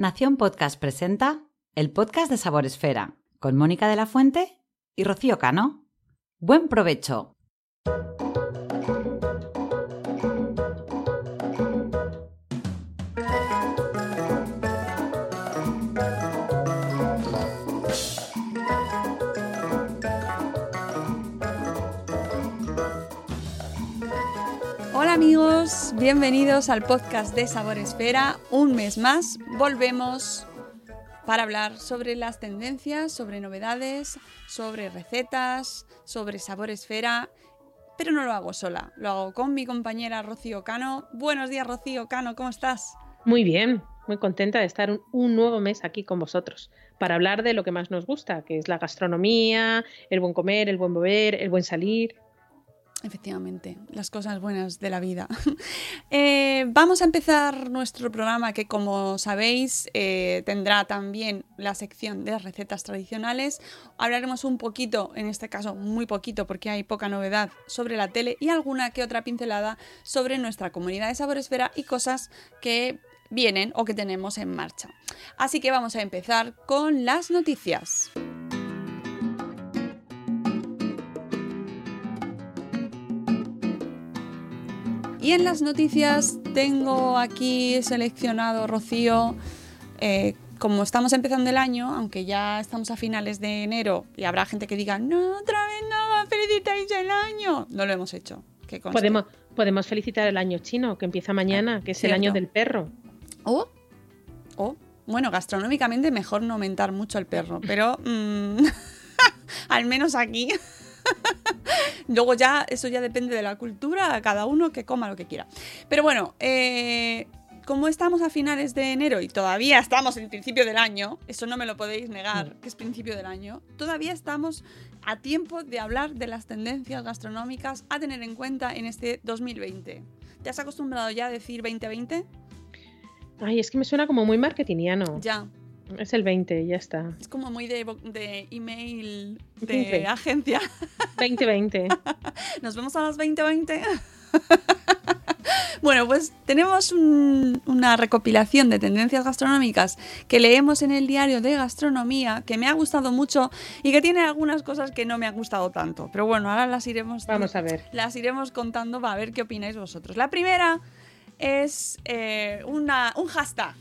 Nación Podcast presenta el podcast de Sabor Esfera con Mónica de la Fuente y Rocío Cano. Buen provecho. Bienvenidos al podcast de Sabor Esfera. Un mes más volvemos para hablar sobre las tendencias, sobre novedades, sobre recetas, sobre Sabor Esfera. Pero no lo hago sola, lo hago con mi compañera Rocío Cano. Buenos días Rocío Cano, ¿cómo estás? Muy bien, muy contenta de estar un, un, nuevo mes aquí con vosotros para hablar de lo que más nos gusta, que es la gastronomía, el buen comer, el buen beber, el buen salir. Efectivamente, las cosas buenas de la vida. eh, vamos a empezar nuestro programa que como sabéis eh, tendrá también la sección de recetas tradicionales. Hablaremos un poquito, en este caso muy poquito porque hay poca novedad sobre la tele y alguna que otra pincelada sobre nuestra comunidad de Sabor Esfera y cosas que vienen o que tenemos en marcha. Así que vamos a empezar con las noticias. Y en las noticias tengo aquí seleccionado, Rocío, eh, como estamos empezando el año, aunque ya estamos a finales de enero y habrá gente que diga, no, otra vez no, felicitáis el año. No lo hemos hecho. Podemos, podemos felicitar el año chino, que empieza mañana, que es ¿Cierto? el año del perro. Oh, oh, bueno, gastronómicamente mejor no aumentar mucho el perro, pero mmm, al menos aquí. Luego ya, eso ya depende de la cultura, cada uno que coma lo que quiera. Pero bueno, eh, como estamos a finales de enero y todavía estamos en principio del año, eso no me lo podéis negar, que es principio del año, todavía estamos a tiempo de hablar de las tendencias gastronómicas a tener en cuenta en este 2020. ¿Te has acostumbrado ya a decir 2020? Ay, es que me suena como muy marketingiano. Ya, es el 20, ya está. Es como muy de, de email de 20. agencia. 2020. Nos vemos a las 2020. bueno, pues tenemos un, una recopilación de tendencias gastronómicas que leemos en el diario de gastronomía que me ha gustado mucho y que tiene algunas cosas que no me han gustado tanto. Pero bueno, ahora las iremos. Vamos a ver. Las iremos contando para ver qué opináis vosotros. La primera es eh, una, un hashtag.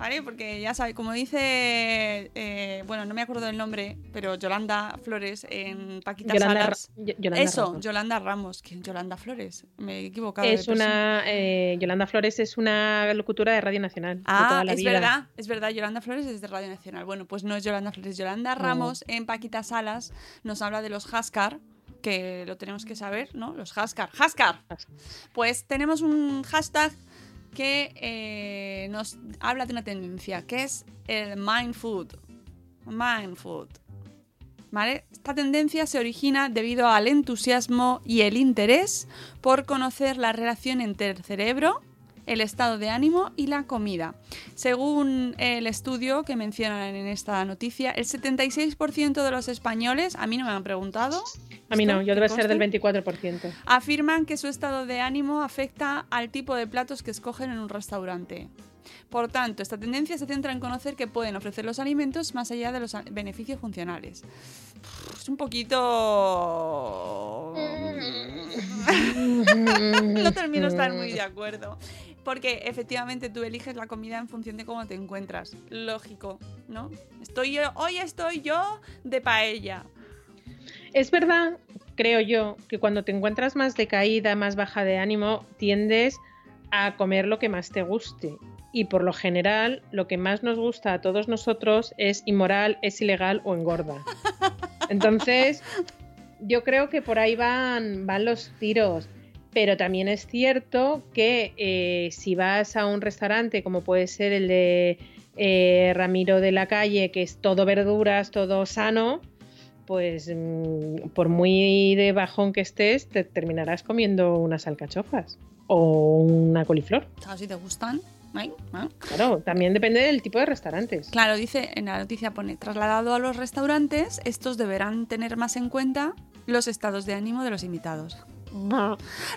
¿Vale? Porque ya sabes, como dice, eh, bueno, no me acuerdo del nombre, pero Yolanda Flores en Paquita Yolanda, Salas. Yolanda Eso, Ramos. Yolanda Ramos. ¿Quién? Yolanda Flores. Me he equivocado. Es una, eh, Yolanda Flores es una locutora de Radio Nacional. Ah, de toda la es vida. verdad, es verdad. Yolanda Flores es de Radio Nacional. Bueno, pues no es Yolanda Flores. Yolanda Ramos en Paquita Salas nos habla de los Haskar que lo tenemos que saber, ¿no? Los Haskar. ¡Haskar! Pues tenemos un hashtag que eh, nos habla de una tendencia, que es el mind food. Mind food. ¿Vale? Esta tendencia se origina debido al entusiasmo y el interés por conocer la relación entre el cerebro, el estado de ánimo y la comida. Según el estudio que mencionan en esta noticia, el 76% de los españoles, a mí no me han preguntado. A mí no, yo debe ¿Que ser del conste? 24%. afirman que su estado de ánimo afecta al tipo de platos que escogen en un restaurante. Por tanto, esta tendencia se centra en conocer qué pueden ofrecer los alimentos más allá de los beneficios funcionales. Es un poquito... no termino de estar muy de acuerdo. Porque efectivamente tú eliges la comida en función de cómo te encuentras. Lógico, ¿no? Estoy yo, hoy estoy yo de paella. Es verdad, creo yo, que cuando te encuentras más decaída, más baja de ánimo, tiendes a comer lo que más te guste. Y por lo general, lo que más nos gusta a todos nosotros es inmoral, es ilegal o engorda. Entonces, yo creo que por ahí van, van los tiros. Pero también es cierto que eh, si vas a un restaurante como puede ser el de eh, Ramiro de la Calle, que es todo verduras, todo sano, pues mm, por muy de bajón que estés, te terminarás comiendo unas alcachofas o una coliflor. ¿Sabes si te gustan? Ah. Claro, también depende del tipo de restaurantes. Claro, dice en la noticia pone, trasladado a los restaurantes, estos deberán tener más en cuenta los estados de ánimo de los invitados.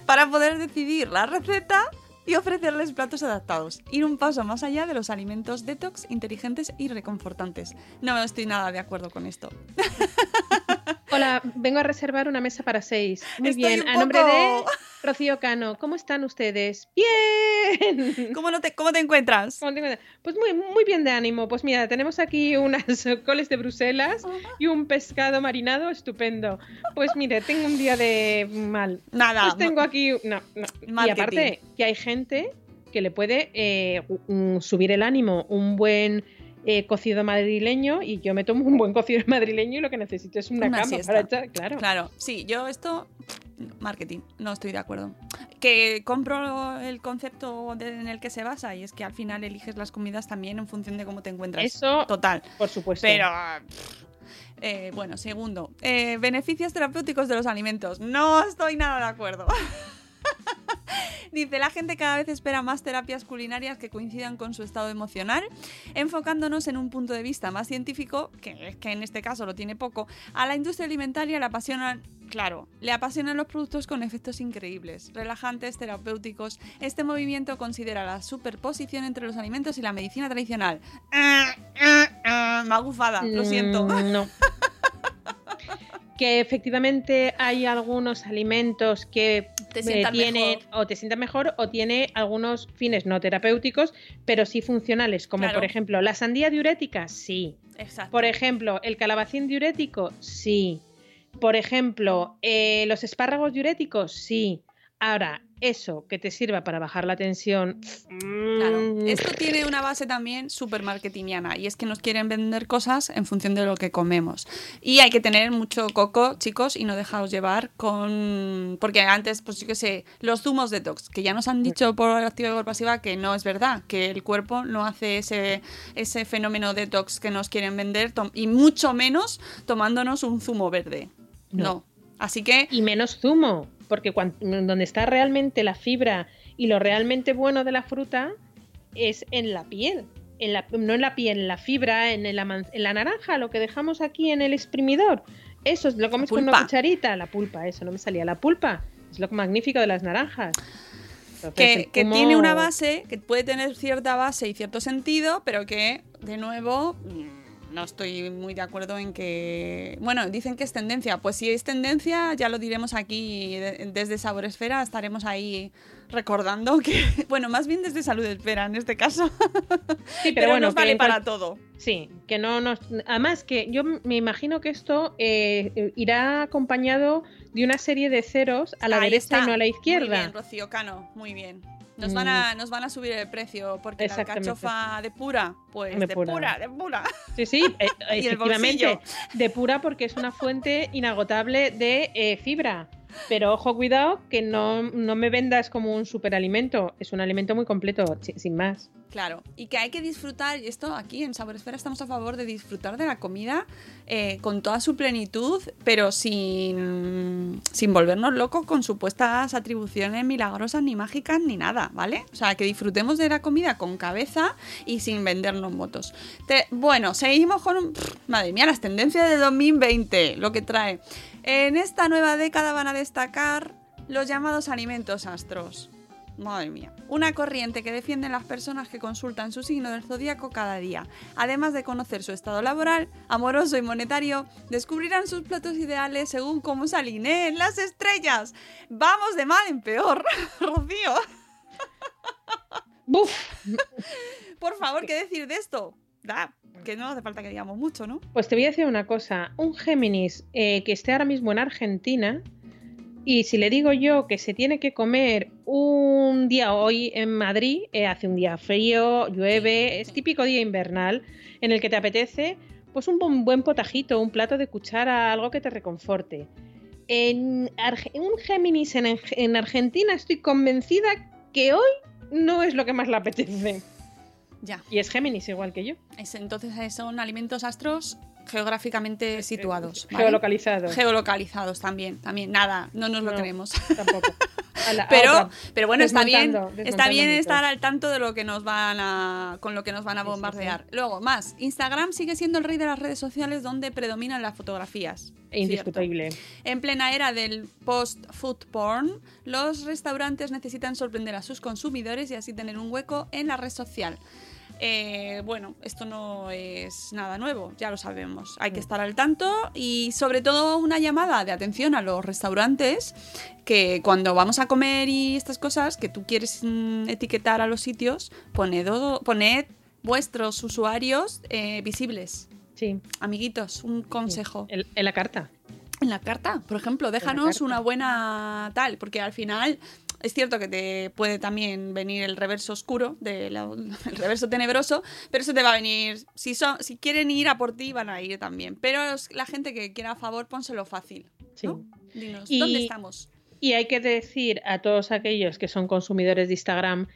Para poder decidir la receta y ofrecerles platos adaptados. Ir un paso más allá de los alimentos detox, inteligentes y reconfortantes. No estoy nada de acuerdo con esto. Hola, vengo a reservar una mesa para seis. Muy Estoy bien, a nombre de Rocío Cano, ¿cómo están ustedes? Bien. ¿Cómo, no te, cómo te encuentras? ¿Cómo te- Pues muy, muy bien de ánimo. Pues mira, tenemos aquí unas coles de Bruselas y un pescado marinado estupendo. Pues mire, tengo un día de mal. Nada. Pues tengo aquí. No, no. Y aparte, que hay gente que le puede eh, subir el ánimo un buen eh, cocido madrileño y yo me tomo un buen cocido madrileño y lo que necesito es una, Una cama siesta. para echar. Claro. Claro, sí, yo esto, marketing, no estoy de acuerdo. Que compro el concepto de- en el que se basa y es que al final eliges las comidas también en función de cómo te encuentras. Eso, Total. por supuesto. Pero, eh, bueno, segundo, eh, beneficios terapéuticos de los alimentos. No estoy nada de acuerdo. Dice, la gente cada vez espera más terapias culinarias que coincidan con su estado emocional, enfocándonos en un punto de vista más científico, que es que en este caso lo tiene poco, a la industria alimentaria le apasionan, claro, le apasionan los productos con efectos increíbles, relajantes, terapéuticos. Este movimiento considera la superposición entre los alimentos y la medicina tradicional. Ah, ah, ah, magufada, lo siento. Mm, No. que efectivamente hay algunos alimentos que Te eh, tienen mejor. o te sientan mejor o tiene algunos fines no terapéuticos, pero sí funcionales, como Claro. por ejemplo la sandía diurética, sí. Exacto. Por ejemplo, el calabacín diurético, sí. Por ejemplo, eh, los espárragos diuréticos, sí. Ahora, eso que te sirva para bajar la tensión. Claro. mm, Esto tiene una base también súper marketingiana y es que nos quieren vender cosas en función de lo que comemos. Y hay que tener mucho coco, chicos, y no dejaros llevar con... Porque antes, pues yo qué sé, los zumos detox, que ya nos han dicho por activa y por pasiva que no es verdad, que el cuerpo no hace ese, ese fenómeno detox que nos quieren vender y mucho menos tomándonos un zumo verde. No. no. Así que... y menos zumo, porque cuan- donde está realmente la fibra y lo realmente bueno de la fruta es en la piel. En la, no en la piel, en la fibra, en la, man- en la naranja, lo que dejamos aquí en el exprimidor. Eso es lo comes con una cucharita, la pulpa, eso no me salía, la pulpa. Es lo magnífico de las naranjas. Entonces, que, tiene una base, que puede tener cierta base y cierto sentido, pero que, de nuevo, mm, no estoy muy de acuerdo en que... Bueno, dicen que es tendencia. Pues si es tendencia, ya lo diremos aquí de- desde Sabor Esfera, estaremos ahí recordando que... Bueno, más bien desde Salud Esfera en este caso. Sí, pero, pero bueno, nos vale cual- para todo. Sí, que no nos. Además, que yo me imagino que esto eh, irá acompañado de una serie de ceros a la Ahí derecha está. y no a la Muy izquierda. bien, Rocío Cano, muy bien. Nos van, a, nos van a subir el precio porque la alcachofa de pura, pues De de, pura. pura. de pura. Sí, sí, eh, efectivamente. De pura porque es una fuente inagotable de eh, fibra. Pero ojo, cuidado, que no, no me vendas como un superalimento. Es un alimento muy completo, si- sin más. Claro, y que hay que disfrutar, y esto aquí en Sabor Esfera estamos a favor de disfrutar de la comida eh, con toda su plenitud, pero sin, sin volvernos locos con supuestas atribuciones milagrosas ni mágicas ni nada, ¿vale? O sea, que disfrutemos de la comida con cabeza y sin vendernos motos. Bueno, seguimos con... madre mía, las tendencias de 2020, lo que trae. En esta nueva década van a destacar los llamados alimentos astros. Madre mía. Una corriente que defiende a las personas que consultan su signo del zodíaco cada día. Además de conocer su estado laboral, amoroso y monetario, descubrirán sus platos ideales según cómo se alineen las estrellas. Vamos de mal en peor, Rocío. ¡Buf! Por favor, ¿qué decir de esto? Da, que no hace falta que digamos mucho, ¿no? Pues te voy a decir una cosa. Un Géminis eh, que esté ahora mismo en Argentina y si le digo yo que se tiene que comer un día hoy en Madrid, eh, hace un día frío, llueve, es típico día invernal en el que te apetece pues un buen, potajito, un plato de cuchara, algo que te reconforte. En Arge- un Géminis en, en Argentina estoy convencida que hoy no es lo que más le apetece. Ya. Y es Géminis igual que yo. Es- entonces eh, son alimentos astros geográficamente situados. ¿vale? Geolocalizado. Geolocalizados también, también. Nada, no nos lo No. creemos. Tampoco. A la- a Pero, pero bueno, está bien, está bien estar al tanto de lo que nos van a, con lo que nos van a Sí, sí, bombardear. Luego, más, Instagram sigue siendo el rey de las redes sociales donde predominan las fotografías. Indiscutible. Cierto. En plena era del post-food porn, los restaurantes necesitan sorprender a sus consumidores y así tener un hueco en la red social. Eh, bueno, esto no es nada nuevo, ya lo sabemos. Hay que estar al tanto y sobre todo una llamada de atención a los restaurantes que cuando vamos a comer y estas cosas que tú quieres mm, etiquetar a los sitios, poned, poned vuestros usuarios eh, visibles. Sí. Amiguitos, un consejo. En, en la carta. En la carta, por ejemplo, déjanos carta. una buena tal, porque al final es cierto que te puede también venir el reverso oscuro, de la- el reverso tenebroso, pero eso te va a venir. Si, son, si quieren ir a por ti, van a ir también. Pero la gente que quiera a favor, pónselo fácil. Sí. ¿no? Dinos, Y- ¿dónde estamos? Y hay que decir a todos aquellos que son consumidores de Instagram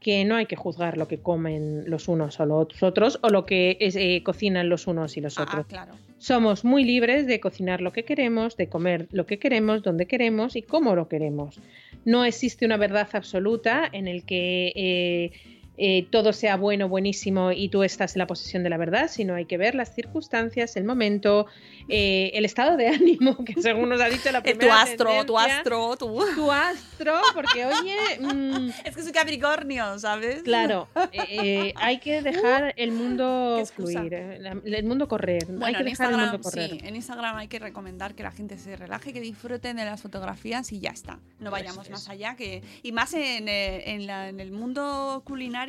que no hay que juzgar lo que comen los unos o los otros o lo que es, eh, cocinan los unos y los Ah, otros. claro. Somos muy libres de cocinar lo que queremos, de comer lo que queremos, donde queremos y cómo lo queremos. No existe una verdad absoluta en el que eh, eh, todo sea bueno, buenísimo y tú estás en la posesión de la verdad, sino hay que ver las circunstancias, el momento, eh, el estado de ánimo, que según nos ha dicho la Eh, tu primera astro, tu astro, tu... tu astro, porque oye, mm, Es que soy Capricornio, ¿sabes? claro, eh, eh, hay que dejar el mundo fluir, eh, el mundo correr, hay Bueno, que en dejar el mundo correr. sí, en Instagram hay que recomendar que la gente se relaje, que disfruten de las fotografías y ya está. No vayamos más allá. que Y más en, en la- en el mundo culinario,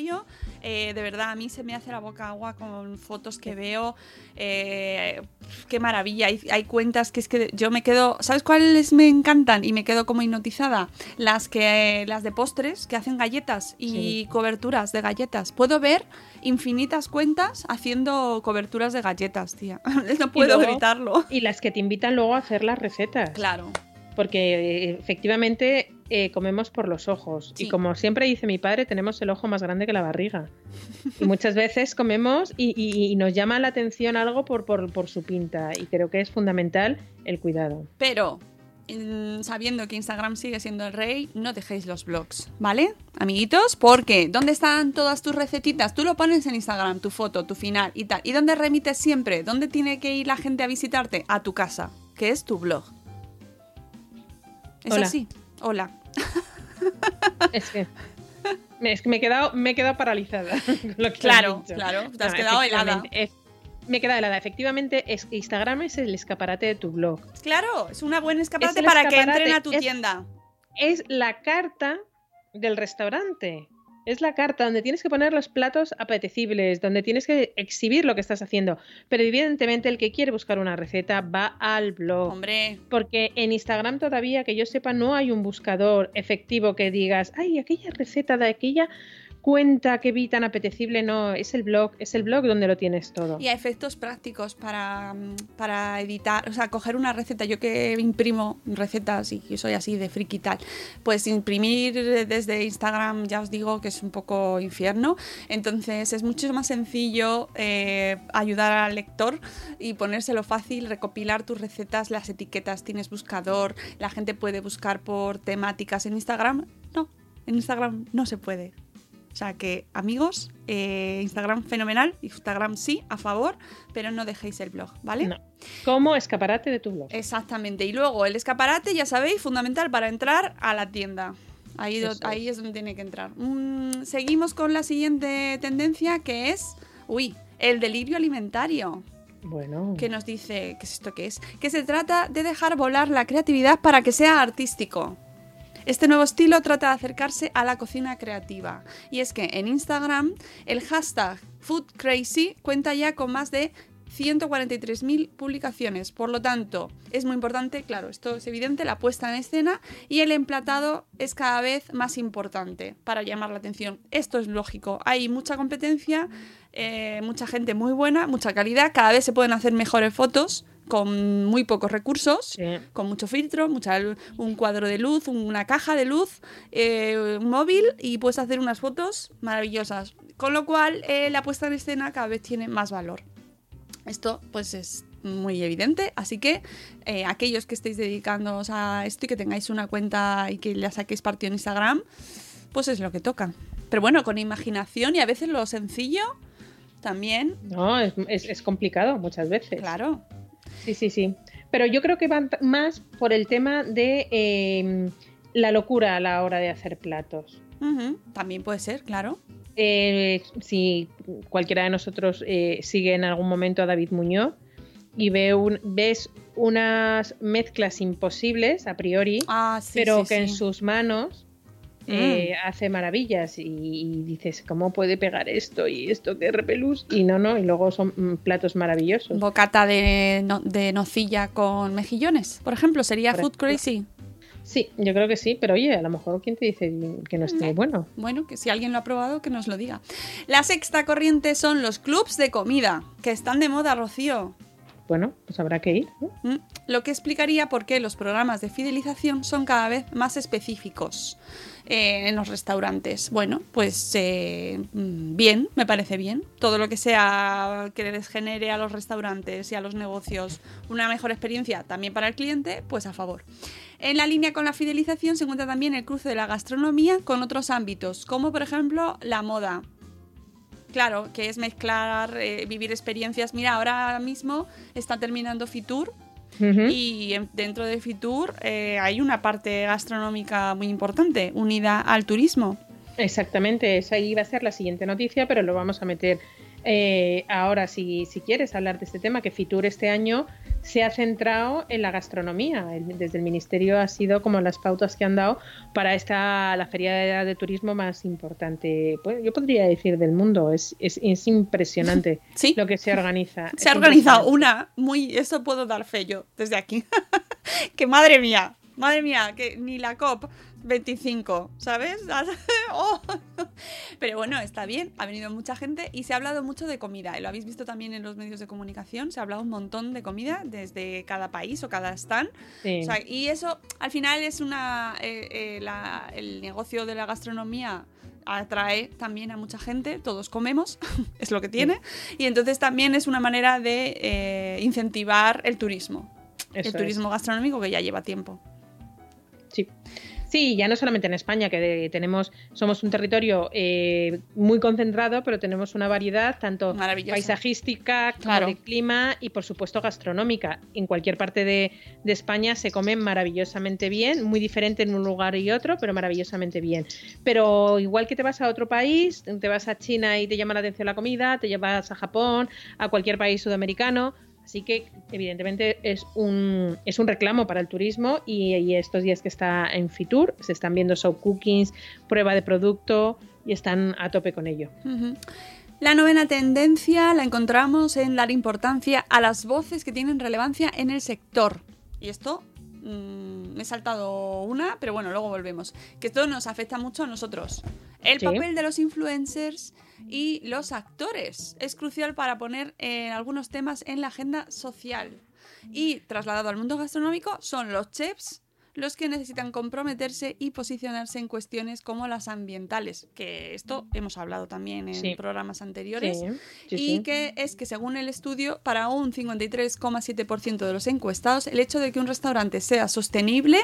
eh, de verdad, a mí se me hace la boca agua con fotos que veo. eh, qué maravilla. Hay, hay cuentas que es que yo me quedo. ¿Sabes cuáles me encantan? Y me quedo como hipnotizada. Las que las de postres que hacen galletas y Sí. coberturas de galletas. Puedo ver infinitas cuentas haciendo coberturas de galletas, tía. No puedo luego- evitarlo. Y las que te invitan luego a hacer las recetas. Claro. Porque eh, efectivamente eh, comemos por los ojos. Sí. Y como siempre dice mi padre, tenemos el ojo más grande que la barriga. Y muchas veces comemos y, y- y nos llama la atención algo por, por, por su pinta. Y creo que es fundamental el cuidado. Pero, sabiendo que Instagram sigue siendo el rey, no dejéis los blogs, ¿vale? Amiguitos, porque ¿dónde están todas tus recetitas? Tú lo pones en Instagram, tu foto, tu final y tal. ¿Y dónde remites siempre? ¿Dónde tiene que ir la gente a visitarte? A tu casa, que es tu blog. ¿Es Hola. así? Hola. Es que, me- es que me he quedado, me he quedado paralizada. lo que Claro, claro, te has No, quedado helada. es- me he quedado helada. Efectivamente, es, Instagram es el escaparate de tu blog. Claro, es una buena escaparate para que entren a tu es- tienda. es la carta del restaurante. Es la carta donde tienes que poner los platos apetecibles, donde tienes que exhibir lo que estás haciendo. Pero evidentemente el que quiere buscar una receta va al blog. Hombre, Porque en Instagram todavía, que yo sepa, no hay un buscador efectivo que digas, ay, aquella receta de aquella cuenta que vi tan apetecible, no, es el blog, es el blog donde lo tienes todo. Y a efectos prácticos para, para editar, o sea, coger una receta. Yo que imprimo recetas y soy así de friki tal, pues imprimir desde Instagram ya os digo que es un poco infierno. Entonces es mucho más sencillo eh, ayudar al lector y ponérselo fácil, recopilar tus recetas, las etiquetas, tienes buscador, la gente puede buscar por temáticas en Instagram. No, en Instagram no se puede. O sea que, amigos, eh, Instagram fenomenal, Instagram sí, a favor, pero no dejéis el blog, ¿vale? No. Como escaparate de tu blog. Exactamente. Y luego el escaparate, ya sabéis, fundamental para entrar a la tienda. Ahí, do- ahí es donde tiene que entrar. Mm, seguimos con la siguiente tendencia que es, uy, el delirio alimentario. Bueno, Que nos dice, ¿qué es esto que es? Que se trata de dejar volar la creatividad para que sea artístico. Este nuevo estilo trata de acercarse a la cocina creativa. Y es que en Instagram el hashtag FoodCrazy cuenta ya con más de 143.000 publicaciones. Por lo tanto, es muy importante, claro, esto es evidente, la puesta en escena y el emplatado es cada vez más importante para llamar la atención. Esto es lógico. Hay mucha competencia, eh, mucha gente muy buena, mucha calidad. Cada vez se pueden hacer mejores fotos con muy pocos recursos sí. con mucho filtro, mucha, un cuadro de luz, una caja de luz, eh, un móvil y puedes hacer unas fotos maravillosas. Con lo cual, eh, la puesta en escena cada vez tiene más valor. Esto, pues, es muy evidente. Así que eh, aquellos que estéis dedicándoos a esto y que tengáis una cuenta y que la saquéis partido en Instagram, pues es lo que toca. Pero bueno, con imaginación y a veces lo sencillo también, No, es, es- es complicado muchas veces. claro. Sí, sí, sí. Pero yo creo que van más por el tema de eh, la locura a la hora de hacer platos. También puede ser, claro. Eh, si cualquiera de nosotros eh, sigue en algún momento a David Muñoz y ve un- ves unas mezclas imposibles a priori, Ah, sí, pero sí, que en sus manos eh, hace maravillas y, y dices, ¿cómo puede pegar esto y esto que repelús? Y no, no, y luego son mm, platos maravillosos. Bocata de, no- de nocilla con mejillones, por ejemplo, sería Food. Crazy. Sí, yo creo que sí, pero oye, a lo mejor quién te dice que no esté bueno. Bueno, que si alguien lo ha probado, que nos lo diga. La sexta corriente son los clubs de comida, que están de moda, Rocío. Bueno, pues habrá que ir. ¿no? ¿Mm? Lo que explicaría por qué los programas de fidelización son cada vez más específicos eh, en los restaurantes. Bueno, pues eh, mm, bien, me parece bien. Todo lo que sea que les genere a los restaurantes y a los negocios una mejor experiencia también para el cliente, pues a favor. En la línea con la fidelización se encuentra también el cruce de la gastronomía con otros ámbitos, como por ejemplo la moda. Claro, que es mezclar, eh, vivir experiencias. Mira, ahora mismo está terminando Fitur Y en- dentro de Fitur eh, hay una parte gastronómica muy importante, unida al turismo. Exactamente, esa iba a ser la siguiente noticia, pero lo vamos a meter eh, ahora si, si quieres hablar de este tema, que Fitur este año se ha centrado en la gastronomía. El- desde el Ministerio ha sido como las pautas que han dado para esta la feria de, de turismo más importante, pues, yo podría decir del mundo. Es, es, es impresionante Sí. lo que se organiza. Se ha organizado una muy, eso puedo dar fe yo desde aquí. que madre mía, madre mía, que ni la COP 25, ¿sabes? Oh. Pero bueno, está bien, ha venido mucha gente y se ha hablado mucho de comida. Y lo habéis visto también en los medios de comunicación, se ha hablado un montón de comida desde cada país o cada stand. Sí. O sea, y eso al final es una. eh, eh, la- el negocio de la gastronomía atrae también a mucha gente, todos comemos, es lo que tiene. Y entonces también es una manera de eh, incentivar el turismo. Eso el es. turismo gastronómico que ya lleva tiempo. Sí. Sí, ya no solamente en España, que de- tenemos, somos un territorio eh, muy concentrado, pero tenemos una variedad tanto paisajística como Claro. de clima y por supuesto gastronómica. En cualquier parte de, de España se come maravillosamente bien, muy diferente en un lugar y otro, pero maravillosamente bien. Pero igual que te vas a otro país, te vas a China y te llama la atención la comida, te llevas a Japón, a cualquier país sudamericano. Así que evidentemente es un, es un reclamo para el turismo y, y estos días que está en Fitur se están viendo show cookings, prueba de producto y están a tope con ello. La novena tendencia la encontramos en dar importancia a las voces que tienen relevancia en el sector. Y esto Mm, me he saltado una, pero bueno, luego volvemos. Que esto nos afecta mucho a nosotros. El Sí. papel de los influencers y los actores es crucial para poner eh, algunos temas en la agenda social. Y trasladado al mundo gastronómico, son los chefs los que necesitan comprometerse y posicionarse en cuestiones como las ambientales, que esto hemos hablado también en Sí. programas anteriores Sí, sí, y que es que según el estudio, para un 53,7% de los encuestados, el hecho de que un restaurante sea sostenible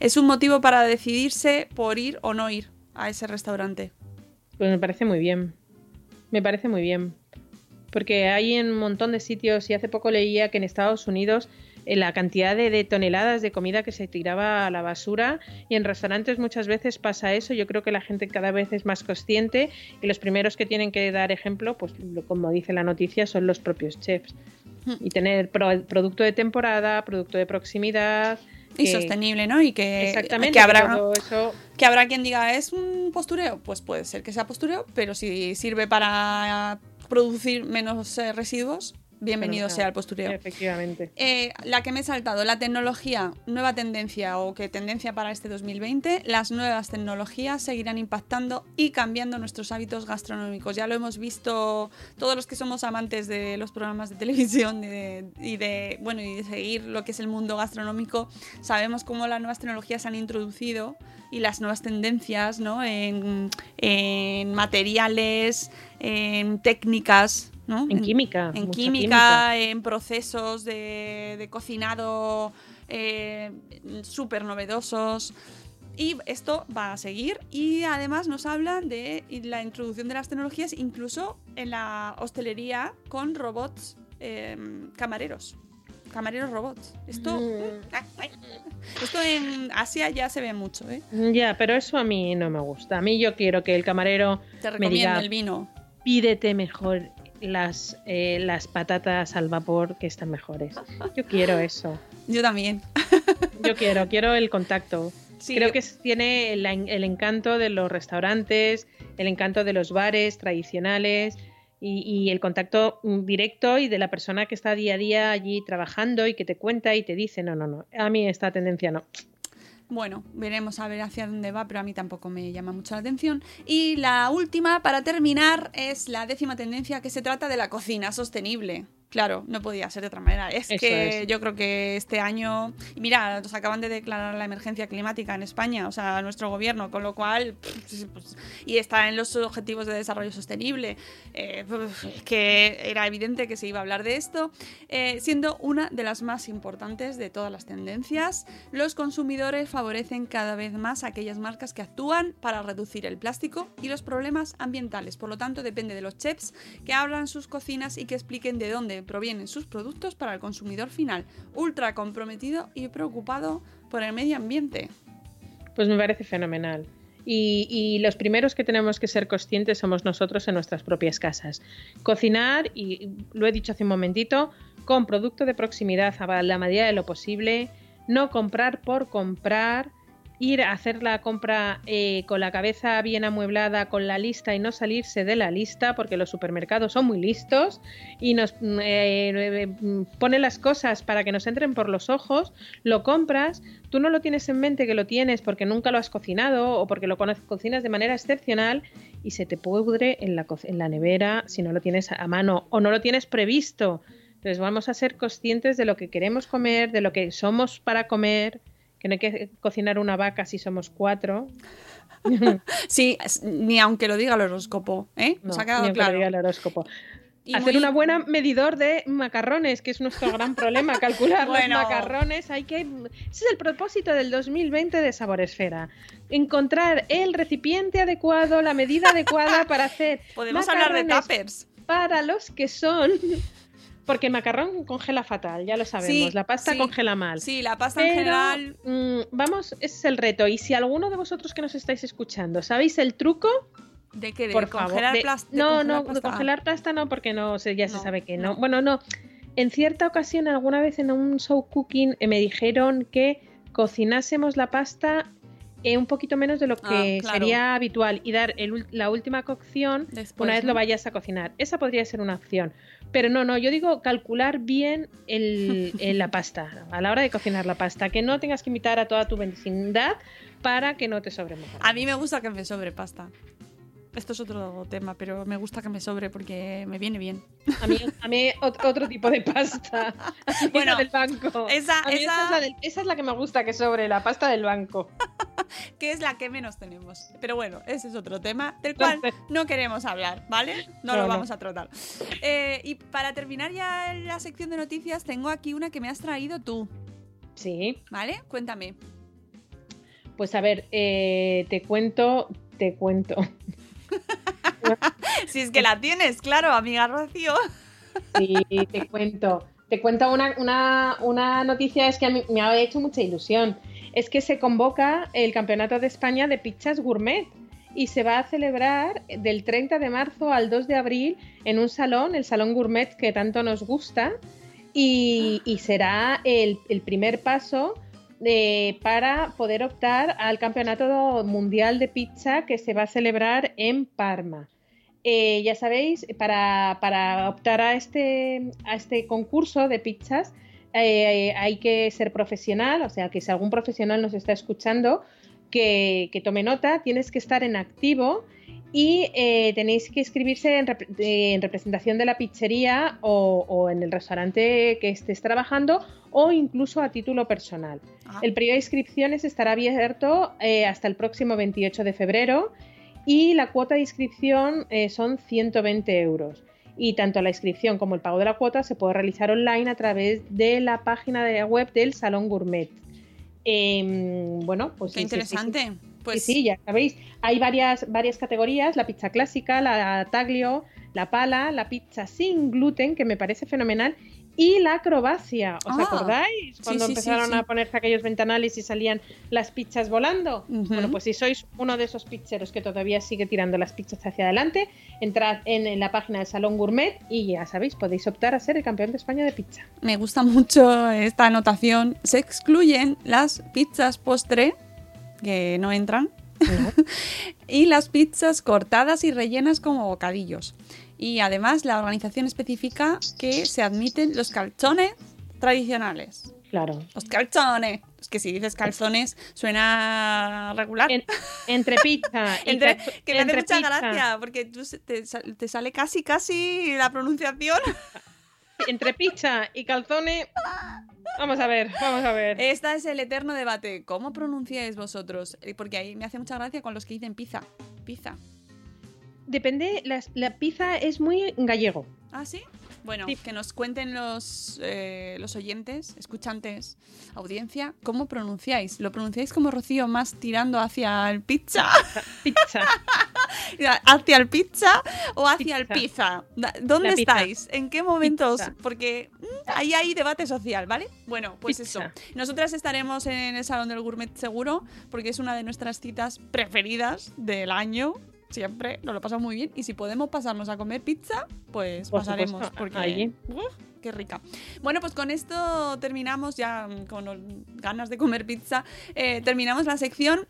es un motivo para decidirse por ir o no ir a ese restaurante. Pues me parece muy bien. Me parece muy bien. Porque hay en un montón de sitios y hace poco leía que en Estados Unidos eh, la cantidad de, de toneladas de comida que se tiraba a la basura y en restaurantes muchas veces pasa eso. Yo creo que la gente cada vez es más consciente y los primeros que tienen que dar ejemplo, pues lo- como dice la noticia, son los propios chefs. Hmm. Y tener pro- producto de temporada, producto de proximidad. Y sostenible, ¿no? Y que, Exactamente. que habrá, todo eso que habrá quien diga, ¿es un postureo? Pues puede ser que sea postureo, pero si sirve para producir menos eh, residuos, bienvenido sea el postureo. Efectivamente. Eh, la que me he saltado, la tecnología, nueva tendencia o que tendencia para este 2020, las nuevas tecnologías seguirán impactando y cambiando nuestros hábitos gastronómicos. Ya lo hemos visto todos los que somos amantes de los programas de televisión de- y de bueno y de seguir lo que es el mundo gastronómico, sabemos cómo las nuevas tecnologías se han introducido y las nuevas tendencias ¿no? en, en materiales, en técnicas, ¿no? En química. en mucha química, en procesos de, de cocinado eh, súper novedosos. Y esto va a seguir y además nos habla de la introducción de las tecnologías incluso en la hostelería con robots eh, camareros. Camareros robots. Esto, Mm. esto en Asia ya se ve mucho. ¿eh? Ya, pero eso a mí no me gusta. A mí yo quiero que el camarero Te me recomiendo diga, el vino. pídete mejor las, eh, las patatas al vapor que están mejores. Yo quiero eso. Yo también. Yo quiero, quiero el contacto. Sí, Creo que tiene el, el encanto de los restaurantes, el encanto de los bares tradicionales y, y el contacto directo y de la persona que está día a día allí trabajando y que te cuenta y te dice, no, no, no, a mí esta tendencia no. Bueno, veremos a ver hacia dónde va, pero a mí tampoco me llama mucho la atención. Y la última, para terminar, es la décima tendencia que se trata de la cocina sostenible. Claro, no podía ser de otra manera. Es Eso que es. yo creo que este año. Mira, nos acaban de declarar la emergencia climática en España, o sea, nuestro gobierno, con lo cual. pues, y está en los objetivos de desarrollo sostenible. eh, pues, que era evidente que se iba a hablar de esto. eh, siendo una de las más importantes de todas las tendencias, los consumidores favorecen cada vez más aquellas marcas que actúan para reducir el plástico y los problemas ambientales. Por lo tanto, depende de los chefs que abran sus cocinas y que expliquen de dónde provienen sus productos para el consumidor final, ultra comprometido y preocupado por el medio ambiente. Pues me parece fenomenal. Y, y los primeros que tenemos que ser conscientes somos nosotros en nuestras propias casas. Cocinar, y lo he dicho hace un momentito, con producto de proximidad a la medida de lo posible, no comprar por comprar, ir a hacer la compra eh, con la cabeza bien amueblada, con la lista y no salirse de la lista, porque los supermercados son muy listos y nos mm, eh, eh, ponen las cosas para que nos entren por los ojos, lo compras, tú no lo tienes en mente que lo tienes porque nunca lo has cocinado o porque lo cocinas de manera excepcional y se te pudre en la, en la nevera si no lo tienes a mano o no lo tienes previsto. Entonces vamos a ser conscientes de lo que queremos comer, de lo que somos para comer, que no hay que cocinar una vaca si somos cuatro. Sí, ni aunque lo diga el horóscopo, ¿eh? No, Nos ha ni quedado lo claro. diga el horóscopo. Y Hacer muy- una buena medidor de macarrones, que es nuestro gran problema, calcular Bueno. los macarrones. Hay que ese es el propósito del 2020 de Saboresfera. Encontrar el recipiente adecuado, la medida adecuada para hacer Podemos hablar de tuppers. para los que son porque el macarrón congela fatal, ya lo sabemos, Sí, la pasta sí. congela mal. Sí, la pasta en Pero, general. mm, vamos, ese es el reto. Y si alguno de vosotros que nos estáis escuchando sabéis el truco, ¿De qué? ¿De por favor. congelar de- plas- de no, no, de pasta? congelar pasta no, porque no sé, ya se sabe que no. no. Bueno, no. En cierta ocasión, alguna vez en un show cooking, eh, me dijeron que cocinásemos la pasta eh, un poquito menos de lo que Ah, claro. sería habitual y dar el la última cocción Después, una vez ¿no? lo vayas a cocinar. Esa podría ser una opción. Pero no, no, yo digo calcular bien el, el- la pasta, a la hora de cocinar la pasta, que no tengas que invitar a toda tu vecindad para que no te sobre mojarra. A mí me gusta que me sobre pasta. Esto es otro tema, pero me gusta que me sobre porque me viene bien. A mí, a mí ot- otro tipo de pasta. Bueno, del banco. esa- A mí esa- es la del- esa es la que me gusta que sobre, la pasta del banco. que es la que menos tenemos. Pero bueno, ese es otro tema del cual no queremos hablar, ¿vale? No, No, lo no. vamos a tratar. Eh, y para terminar ya la sección de noticias, tengo aquí una que me has traído tú, Sí, ¿vale? Cuéntame. pues a ver, eh, te cuento, te cuento. Si es que la tienes, claro, amiga Rocío. Sí, te cuento. Te cuento una, una, una noticia es que a mí me ha hecho mucha ilusión. Es que se convoca el Campeonato de España de Pizzas Gourmet y se va a celebrar del 30 de marzo al 2 de abril en un salón, el Salón Gourmet que tanto nos gusta, y, será el primer paso de- para poder optar al Campeonato Mundial de Pizza que se va a celebrar en Parma. Eh, ya sabéis, para, para optar a este, a este concurso de pizzas eh, hay que ser profesional, o sea que si algún profesional nos está escuchando, que, que tome nota, tienes que estar en activo y eh, tenéis que inscribirse en, rep- en representación de la pizzería o, o en el restaurante que estés trabajando o incluso a título personal. Ah, El periodo de inscripciones estará abierto eh, hasta el próximo 28 de febrero y la cuota de inscripción eh, son 120 euros. Y tanto la inscripción como el pago de la cuota se puede realizar online a través de la página de web del Salón Gourmet. Em, bueno, pues qué sí, sí, sí, sí. Pues Sí, sí, ya sabéis. Hay varias, varias categorías, la pizza clásica, la taglio, la pala, la pizza sin gluten, que me parece fenomenal, y la acrobacia. ¿Os Ah, acordáis? Cuando sí, empezaron sí. a ponerse aquellos ventanales y salían las pizzas volando. Bueno, pues si sois uno de esos pizzeros que todavía sigue tirando las pizzas hacia adelante, entrad en, en la página del Salón Gourmet y ya sabéis, podéis optar a ser el campeón de España de pizza. me gusta mucho esta anotación. Se excluyen las pizzas postre, que no entran, y las pizzas cortadas y rellenas como bocadillos. Y además la organización especifica que se admiten los calzones tradicionales. Claro. Los calzones. Es que si dices calzones suena regular. En- entre pizza y Entre- que me hace mucha pizza- gracia, porque tú te, te sale casi, casi la pronunciación. entre pizza y calzones. Vamos a ver, vamos a ver. Este es el eterno debate. ¿Cómo pronunciáis vosotros? Eh, Porque ahí me hace mucha gracia con los que dicen pizza. Pizza. Depende, las- la pizza es muy gallego. ¿Ah, sí? Bueno, Sí. que nos cuenten los, eh, los oyentes, escuchantes, audiencia, ¿cómo pronunciáis? ¿Lo pronunciáis como Rocío más tirando hacia el pizza? Pizza. ¿Hacia el pizza o hacia el Pizza. ¿Dónde pizza. estáis? ¿En qué momentos? Pizza. Porque mm, ahí hay debate social, ¿vale? Bueno, pues eso. Nosotras estaremos en el Salón del Gourmet seguro, porque es una de nuestras citas preferidas del año. Siempre, nos lo pasamos muy bien. Y si podemos pasarnos a comer pizza, pues Por pasaremos. supuesto, Porque, qué rica. Bueno, pues con esto terminamos ya con ganas de comer pizza. eh, terminamos la sección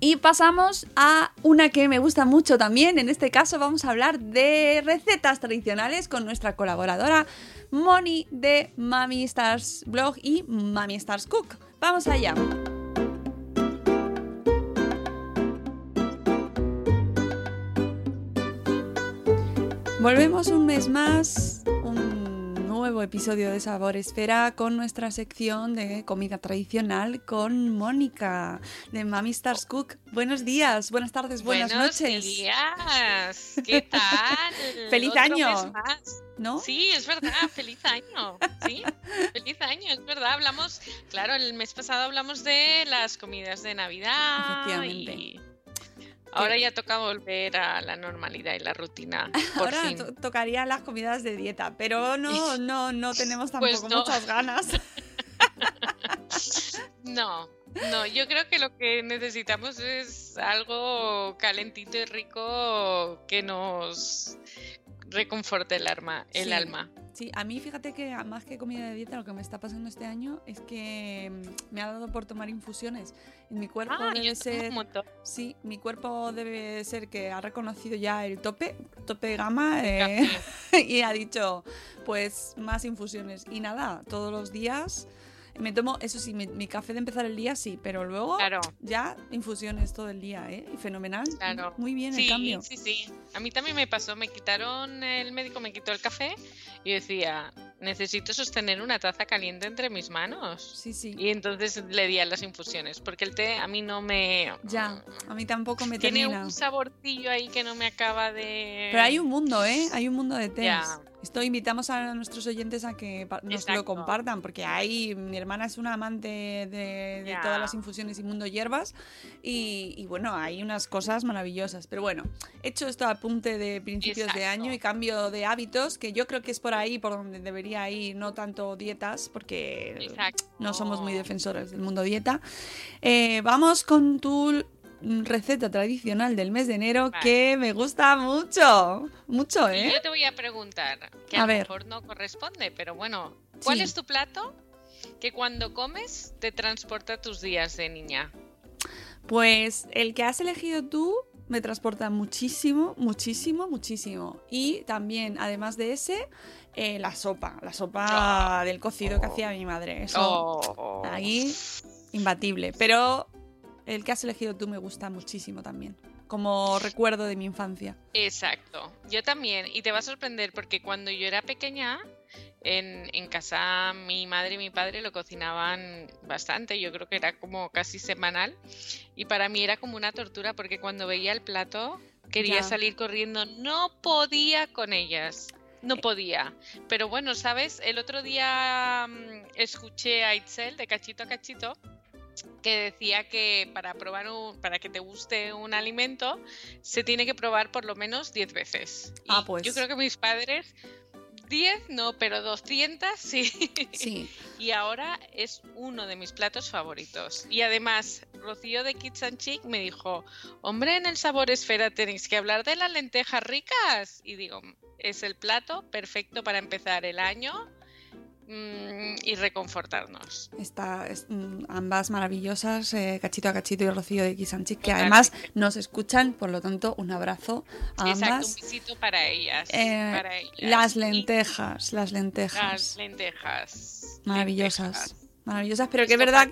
y pasamos a una que me gusta mucho también. En este caso vamos a hablar de recetas tradicionales con nuestra colaboradora Moni de Mami Stars Blog y Mami Stars Cook. Vamos allá. Volvemos un mes más, un nuevo episodio de Sabor Esfera con nuestra sección de comida tradicional con Mónica de Mami Stars Cook. Buenos días, buenas tardes, buenas Buenos noches. días. ¿Qué tal? Feliz Otro año. mes más. ¿No? Sí, es verdad, feliz año. Sí, feliz año, es verdad. Hablamos, claro, el mes pasado hablamos de las comidas de Navidad. Efectivamente. Y ahora ya toca volver a la normalidad y la rutina. Por Ahora fin. to- tocaría las comidas de dieta, pero no, no, no tenemos tampoco Pues no. muchas ganas. No, no, yo creo que lo que necesitamos es algo calentito y rico que nos reconforte el alma. El Sí. alma. Sí, a mí fíjate que más que comida de dieta, lo que me está pasando este año es que mm, me ha dado por tomar infusiones. Mi cuerpo Ah, debe ser. un. Sí, mi cuerpo debe ser que ha reconocido ya el tope, tope de gama, eh, y ha dicho, pues más infusiones. Y nada, todos los días me tomo, eso sí, mi, mi café de empezar el día sí, pero luego Claro. ya infusiones todo el día, ¿eh? Y fenomenal. Claro. Muy bien sí, el cambio. Sí, sí. A mí también me pasó, me quitaron, el médico me quitó el café y decía, necesito sostener una taza caliente entre mis manos. Sí, sí. Y entonces le di a las infusiones, porque el té a mí no me... Ya, a mí tampoco me Tiene termina. un saborcillo ahí que no me acaba de... Pero hay un mundo, ¿eh? Hay un mundo de. Ya. Esto invitamos a nuestros oyentes a que nos lo compartan, porque hay, mi hermana es una amante de, todas las infusiones y mundo hierbas, y, y bueno, hay unas cosas maravillosas. Pero bueno, hecho esto apunte de principios de año y cambio de hábitos, que yo creo que es por ahí por donde debería ir, no tanto dietas, porque Exacto. no somos muy defensores del mundo dieta. Eh, vamos con tu receta tradicional del mes de enero Vale. que me gusta mucho, mucho, Y ¿eh? yo te voy a preguntar, que A a, lo ver. mejor no corresponde, pero bueno, ¿cuál Sí. es tu plato que cuando comes te transporta tus días de niña? Pues el que has elegido tú me transporta muchísimo, muchísimo, muchísimo. Y también, además de ese, eh, la sopa, la sopa del cocido que hacía mi madre. Eso Oh. ahí, imbatible. Pero el que has elegido tú me gusta muchísimo también, como recuerdo de mi infancia. Exacto, yo también. Y te va a sorprender porque cuando yo era pequeña, en, en casa mi madre y mi padre lo cocinaban bastante, yo creo que era como casi semanal. Y para mí era como una tortura porque cuando veía el plato quería Ya. salir corriendo, no podía con ellas. No podía. Pero bueno, ¿sabes? El otro día mm, escuché a Itzel de Cachito a Cachito que decía que para probar un, para que te guste un alimento se tiene que probar por lo menos 10 veces. Ah, pues. Yo creo que mis padres 10 no, pero 200 sí. Sí. Y ahora es uno de mis platos favoritos. Y además, Rocío de Kids and Chic me dijo, hombre, en el Sabor Esfera tenéis que hablar de las lentejas ricas. Y digo, es el plato perfecto para empezar el año y reconfortarnos. Está, es- mm, ambas maravillosas, eh, Cachito a Cachito y Rocío de Kisanchik, que además nos escuchan, por lo tanto, un abrazo a Exacto, un ambas. besito para ellas. Eh, para ellas. Las lentejas, las lentejas. Las lentejas. maravillosas. lentejas. Maravillosas, pero que es verdad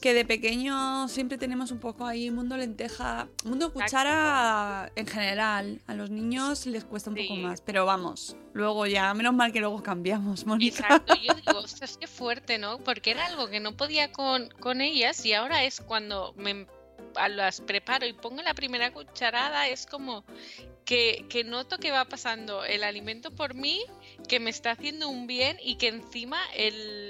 que de pequeño siempre tenemos un poco ahí mundo lenteja, mundo cuchara en general. A los niños les cuesta un poco más, pero vamos, luego ya, menos mal que luego cambiamos, Mónica. Exacto, yo digo, ostras, qué fuerte, ¿no? Porque era algo que no podía con, con ellas y ahora es cuando me a- las preparo y pongo la primera cucharada, es como que, que noto que va pasando el alimento por mí, que me está haciendo un bien y que encima el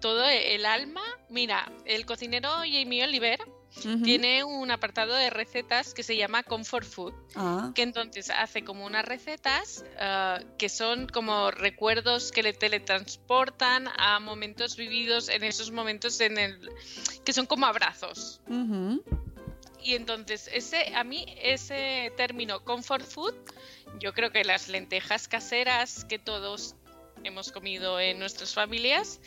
todo el alma, mira, el cocinero Jamie Oliver tiene un apartado de recetas que se llama Comfort Food Ah, que entonces hace como unas recetas ah, que son como recuerdos que le teletransportan a momentos vividos en esos momentos en el que son como abrazos. Y entonces ese a mí ese término comfort food, yo creo que las lentejas caseras que todos hemos comido en nuestras familias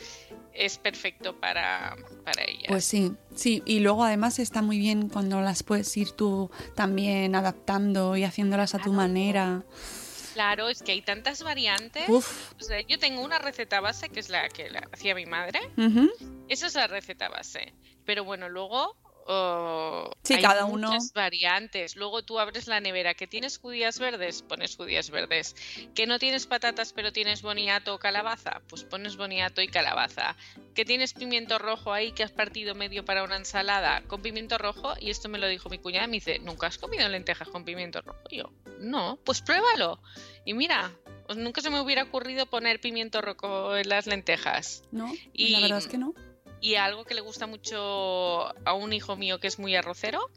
es perfecto para, para ellas. Pues sí, sí, y luego además está muy bien cuando las puedes ir tú también adaptando y haciéndolas a tu manera. Claro, es que hay tantas variantes. Uf. O sea, yo tengo una receta base que es la que la hacía mi madre. Esa es la receta base. Pero bueno, luego oh, Sí, hay cada uno- muchas variantes. Luego tú abres la nevera. ¿Que tienes judías verdes? Pones judías verdes. ¿Que no tienes patatas pero tienes boniato o calabaza? Pues pones boniato y calabaza. ¿Que tienes pimiento rojo ahí que has partido medio para una ensalada con pimiento rojo? Y esto me lo dijo mi cuñada. Me dice, ¿nunca has comido lentejas con pimiento rojo? Y yo, no, pues pruébalo. Y mira, pues nunca se me hubiera ocurrido poner pimiento rojo en las lentejas. ¿No? Y- la verdad es que no. Y algo que le gusta mucho a un hijo mío que es muy arrocero,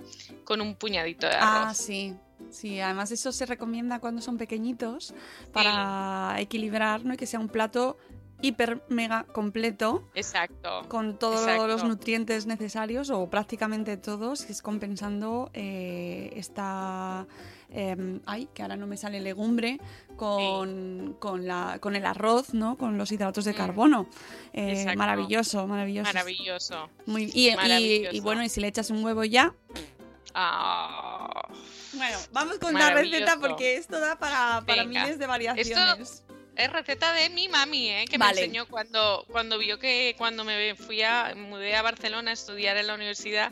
con un puñadito de arroz. Ah, sí. Sí, además eso se recomienda cuando son pequeñitos para equilibrar, ¿no? Y que sea un plato hiper mega completo Exacto. con todos Exacto. los nutrientes necesarios o prácticamente todos, es compensando eh, esta... eh, ay, que ahora no me sale legumbre con, con, la, con el arroz, ¿no? Con los hidratos de Mm. carbono. Eh, maravilloso, maravilloso. Maravilloso. Muy, y, y- Maravilloso. y bueno, y si le echas un huevo ya. Ah. Bueno, vamos con la receta porque esto da para, miles de variaciones. Es receta de mi mami, ¿eh? que Vale. me enseñó cuando, cuando vio que cuando me fui a mudé a Barcelona a estudiar en la universidad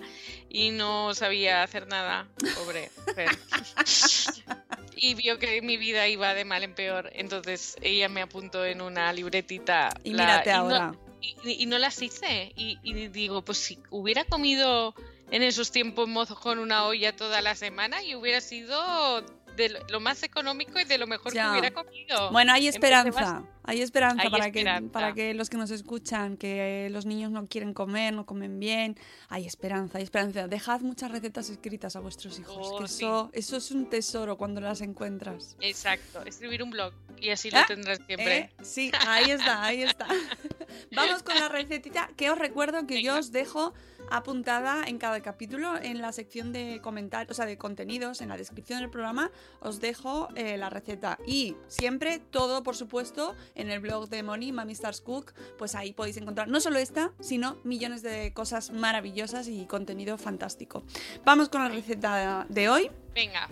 y no sabía hacer nada, pobre. y vio que mi vida iba de mal en peor, entonces ella me apuntó en una libretita. Y la- mírate no- ahora. y, y no las hice. Y, y digo, pues si hubiera comido en esos tiempos mozo con una olla toda la semana y hubiera sido de lo- más económico y de lo mejor Ya. que hubiera comido. Bueno, hay esperanza. Hay esperanza Hay para esperanza. que para que los que nos escuchan, que los niños no quieren comer, no comen bien, hay esperanza, hay esperanza. Dejad muchas recetas escritas a vuestros hijos, Oh, que sí. eso, eso es un tesoro cuando las encuentras. Exacto, escribir un blog y así lo tendrás siempre. ¿Eh? Sí, ahí está, ahí está. Vamos con la recetita que os recuerdo que yo os dejo apuntada en cada capítulo en la sección de comentarios, o sea, de contenidos, en la descripción del programa, os dejo eh, la receta. Y siempre todo, por supuesto, en el blog de Moni, Mami Stars Cook, pues ahí podéis encontrar no solo esta, sino millones de cosas maravillosas y contenido fantástico. Vamos con la receta de hoy. Venga.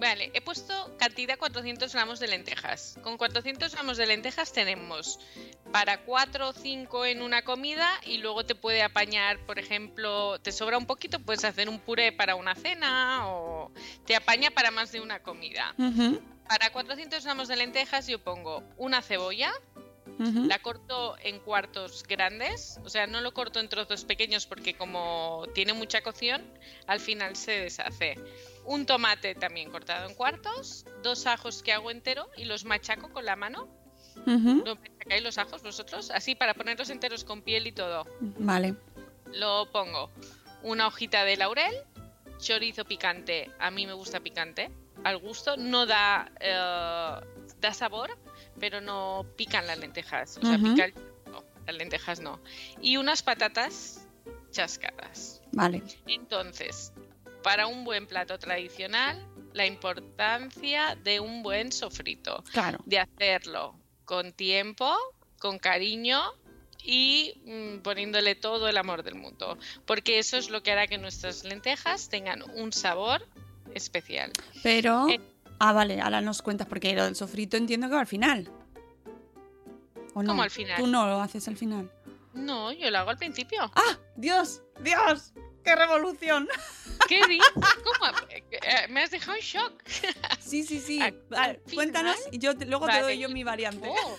Vale, he puesto cantidad 400 gramos de lentejas. Con 400 gramos de lentejas tenemos para 4 o 5 en una comida y luego te puede apañar, por ejemplo, te sobra un poquito, puedes hacer un puré para una cena o te apaña para más de una comida. Para 400 gramos de lentejas yo pongo una cebolla, la corto en cuartos grandes, o sea, no lo corto en trozos pequeños porque como tiene mucha cocción, al final se deshace. Un tomate también cortado en cuartos, dos ajos que hago entero y los machaco con la mano. ¿Lo machacáis los ajos vosotros? Así para ponerlos enteros con piel y todo. Vale. Lo pongo una hojita de laurel, chorizo picante, a mí me gusta picante, al gusto, no da, eh, da sabor, pero no pican las lentejas, o sea, pica el no, las lentejas no. Y unas patatas chascadas. Vale. Entonces, para un buen plato tradicional, la importancia de un buen sofrito Claro. de hacerlo con tiempo, con cariño y mm, poniéndole todo el amor del mundo, porque eso es lo que hará que nuestras lentejas tengan un sabor especial. Pero. Eh. Ah, vale, ahora nos cuentas, porque lo del sofrito entiendo que va al final. ¿O no? ¿Cómo al final? Tú no lo haces al final. No, yo lo hago al principio. ¡Ah! ¡Dios! ¡Dios! ¡Qué revolución! ¿Qué dices? ¿Cómo? Eh, eh, Me has dejado en shock. Sí, sí, sí. Al- Vale, cuéntanos y yo te- luego te doy yo mi variante. Oh,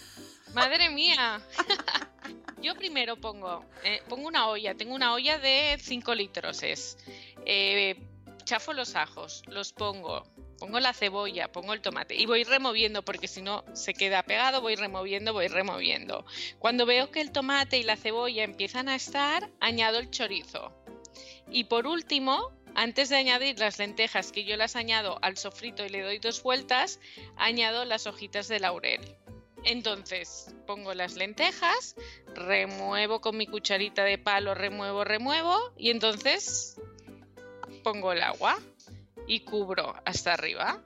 madre mía. Yo primero pongo, eh, pongo una olla, tengo una olla de 5 litros, es. Eh, chafo los ajos, los pongo, pongo la cebolla, pongo el tomate y voy removiendo porque si no se queda pegado, voy removiendo, voy removiendo. Cuando veo que el tomate y la cebolla empiezan a estar, añado el chorizo. Y por último, antes de añadir las lentejas, que yo las añado al sofrito y le doy dos vueltas, añado las hojitas de laurel. Entonces pongo las lentejas, remuevo con mi cucharita de palo, remuevo, remuevo y entonces pongo el agua y cubro hasta arriba.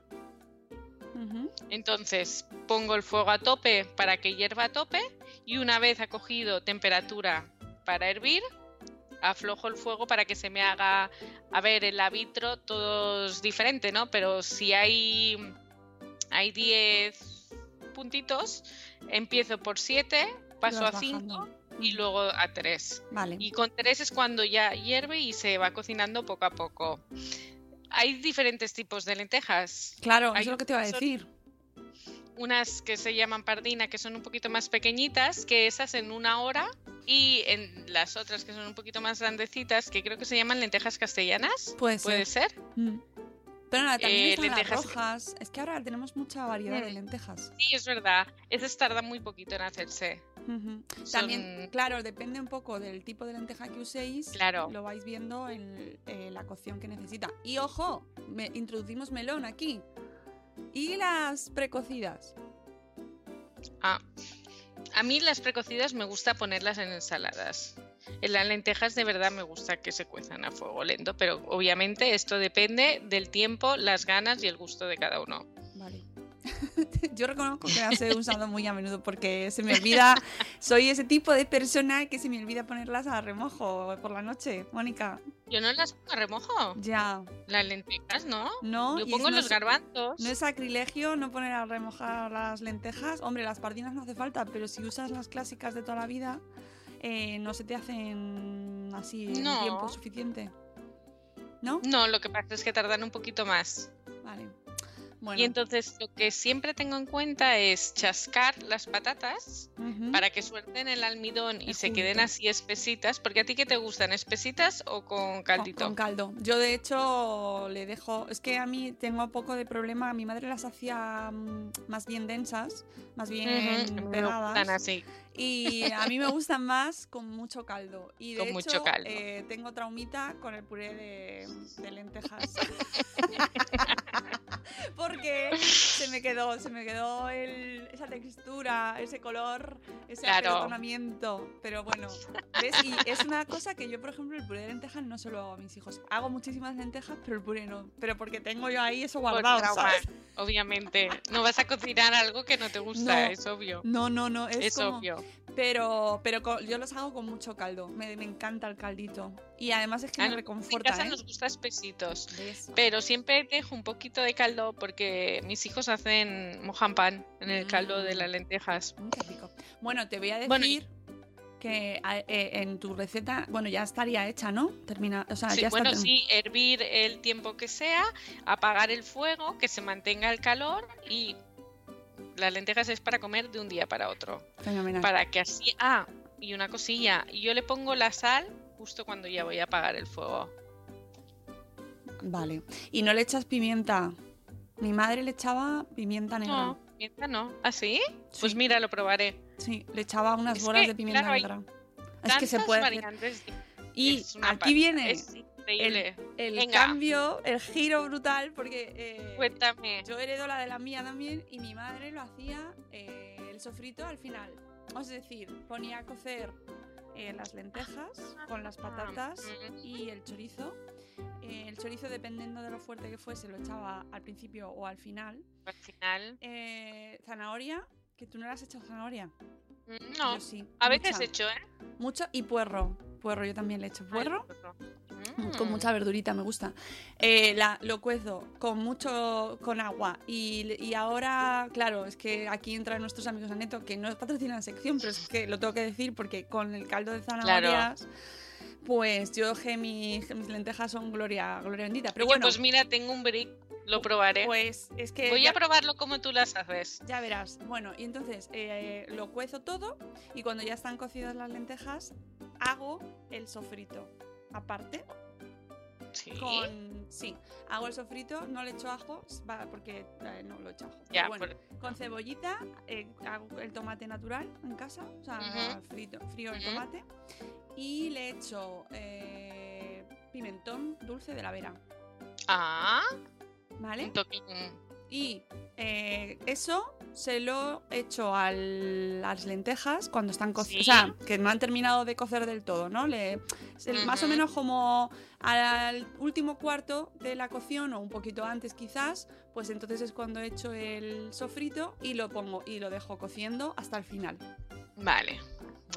Entonces pongo el fuego a tope para que hierva a tope y una vez ha cogido temperatura para hervir, aflojo el fuego para que se me haga, a ver, el vitro todo es diferente, ¿no? Pero si hay, hay 10 puntitos, empiezo por 7, paso a Vas 5 bajando. Y luego a 3. Vale. Y con 3 es cuando ya hierve y se va cocinando poco a poco. Hay diferentes tipos de lentejas. Claro, Hay eso es lo que te iba a decir. unas que se llaman pardina, que son un poquito más pequeñitas, que esas en una hora, y en las otras que son un poquito más grandecitas, que creo que se llaman lentejas castellanas. Puede ¿Puede ser. ser? Mm. Pero nada, también Eh, están las lentejas- rojas. Es que ahora tenemos mucha variedad de Mm. lentejas. Sí, es verdad. Esas tardan muy poquito en hacerse. Son- También, claro, depende un poco del tipo de lenteja que uséis. Claro. Lo vais viendo en eh, la cocción que necesita. Y ojo, me, introducimos melón aquí. Y las precocidas. Ah, A mí las precocidas me gusta ponerlas en ensaladas. En las lentejas de verdad me gusta que se cuezan a fuego lento, pero obviamente esto depende del tiempo, las ganas y el gusto de cada uno. Yo reconozco que las he usado muy a menudo porque se me olvida, soy ese tipo de persona que se me olvida ponerlas a remojo por la noche, Mónica. Yo no las pongo a remojo. Ya. Las lentejas, ¿no? No, Yo pongo es- no los es- garbanzos. No es sacrilegio no poner a remojar las lentejas. Hombre, las pardinas no hace falta, pero si usas las clásicas de toda la vida, eh, no se te hacen así en No. tiempo suficiente. ¿No? No, lo que pasa es que tardan un poquito más. Vale. Bueno. Y entonces lo que siempre tengo en cuenta es chascar las patatas para que suelten el almidón y se queden así espesitas. Porque a ti qué te gustan, espesitas o con caldito? con caldo. Yo de hecho le dejo, es que a mí tengo un poco de problema, mi madre las hacía mm, más bien densas, más bien gustan pegadas. así. Y a mí me gustan más con mucho caldo. Y de Con hecho, mucho caldo. eh, tengo traumita con el puré de, de lentejas. Porque se me quedó, se me quedó el- esa textura, ese color, ese Claro. Pero bueno, ¿ves? Y es una cosa que yo, por ejemplo, el puré de lentejas no se lo hago a mis hijos. Hago muchísimas lentejas, pero el puré no. Pero porque tengo yo ahí eso guardado, trauma, ¿sabes? obviamente. No vas a cocinar algo que no te gusta, No. es obvio. No, no, no, es, Es, como- obvio. Pero, pero yo los hago con mucho caldo. Me, me encanta el caldito. Y además es que me en reconforta, casa ¿eh? nos gusta espesitos. Pero siempre dejo un poquito de caldo porque mis hijos hacen mojan pan en el caldo de Mm. las lentejas. Mm, qué rico. Bueno, te voy a decir Bueno, que eh, en tu receta, bueno, ya estaría hecha, ¿no? Termina, o sea, Sí, ya está bueno, term- sí, hervir el tiempo que sea, apagar el fuego, que se mantenga el calor y las lentejas es para comer de un día para otro. Fenomenal. Para que así... Ah, y una cosilla, yo le pongo la sal justo cuando ya voy a apagar el fuego. Vale. Y no le echas pimienta. Mi madre le echaba pimienta negra. No, pimienta no. ¿Ah, sí? Pues Sí. mira, lo probaré. Sí, le echaba unas Es bolas que, de pimienta claro, negra. Es que se puede hacer. Y aquí viene Es increíble. el cambio, el giro brutal, porque eh, Cuéntame. yo heredo la de la mía también y mi madre lo hacía eh, el sofrito al final. Es decir, ponía a cocer eh, las lentejas con las patatas Mm. y el chorizo. Eh, el chorizo, dependiendo de lo fuerte que fuese, lo echaba al principio o al final. Al final. Eh, zanahoria, que tú no le has echado zanahoria. mm, No. Yo sí. A veces he hecho, ¿eh? Mucho y puerro. Puerro, yo también le echo puerro. Mm. Con mucha verdurita, me gusta. Eh, la, lo cuezo con mucho con agua. Y, y ahora, claro, es que aquí entran nuestros amigos Aneto, que no patrocinan sección, pero es que lo tengo que decir porque con el caldo de zanahorias, pues yo que mis, mis lentejas son gloria, gloria bendita. Pero Oye, bueno, pues mira, tengo un brick, lo probaré. pues es que. Voy ya- a probarlo como tú las haces. Ya verás. Bueno, y entonces eh, lo cuezo todo y cuando ya están cocidas las lentejas, hago el sofrito. Aparte, Sí. con. Sí, hago el sofrito, no le echo ajo, porque eh, no lo echo ajo. Ya, bueno, con cebollita, eh, hago el tomate natural en casa, o sea, frito, frío el tomate. Y le echo eh, pimentón dulce de la vera, Ah, ¿vale? un. Y eso se lo echo a las lentejas cuando están cocidas. Sí. O sea, que no han terminado de cocer del todo, ¿no? Le, Más o menos como al último cuarto de la cocción o un poquito antes quizás, pues entonces es cuando echo el sofrito y lo pongo y lo dejo cociendo hasta el final. Vale.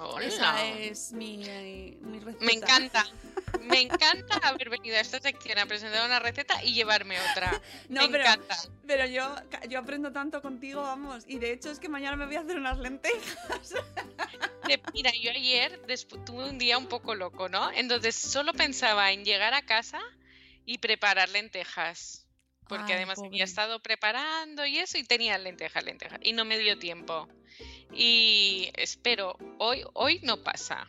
Hola. Esa es mi, eh, mi receta. Me encanta. Me encanta haber venido a esta sección a presentar una receta y llevarme otra. No, me pero, encanta. pero yo, yo aprendo tanto contigo, vamos. Y de hecho es que mañana me voy a hacer unas lentejas. Mira, yo ayer tuve un día un poco loco, ¿no? Entonces solo pensaba en llegar a casa y preparar lentejas. Porque Ay, además pobre. había estado preparando y eso y tenía lentejas, lentejas. Y no me dio tiempo. Y espero, hoy, hoy no pasa.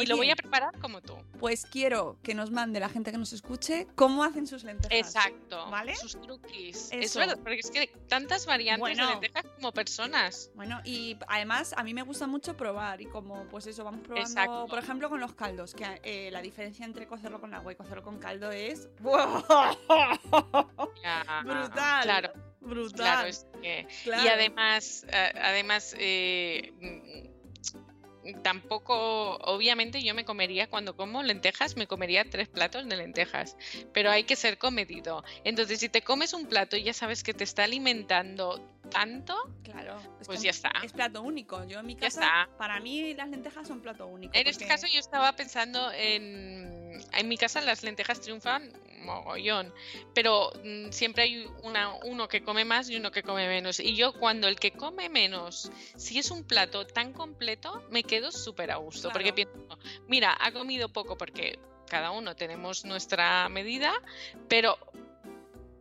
Y lo voy a preparar como tú. Pues quiero que nos mande la gente que nos escuche cómo hacen sus lentejas. Exacto. ¿Vale? Sus truquis. Es Eso. verdad, porque es que hay tantas variantes Bueno. de lentejas como personas. Bueno, y además a mí me gusta mucho probar y como pues eso, vamos probando, Exacto. por ejemplo, con los caldos, que eh, la diferencia entre cocerlo con agua y cocerlo con caldo es brutal. Claro, brutal. claro. es que- Claro. Y además, además eh, mm, tampoco, obviamente yo me comería, cuando como lentejas, me comería tres platos de lentejas, pero hay que ser comedido. Entonces, si te comes un plato y ya sabes que te está alimentando tanto, Claro. es pues ya está. Es plato único. Yo en mi casa, para mí las lentejas son plato único. En este caso yo estaba pensando en... En mi casa las lentejas triunfan mogollón, pero mm, siempre hay una, uno que come más y uno que come menos. Y yo cuando el que come menos, si es un plato tan completo, me quedo súper a gusto, porque pienso, mira, ha comido poco porque cada uno tenemos nuestra medida, pero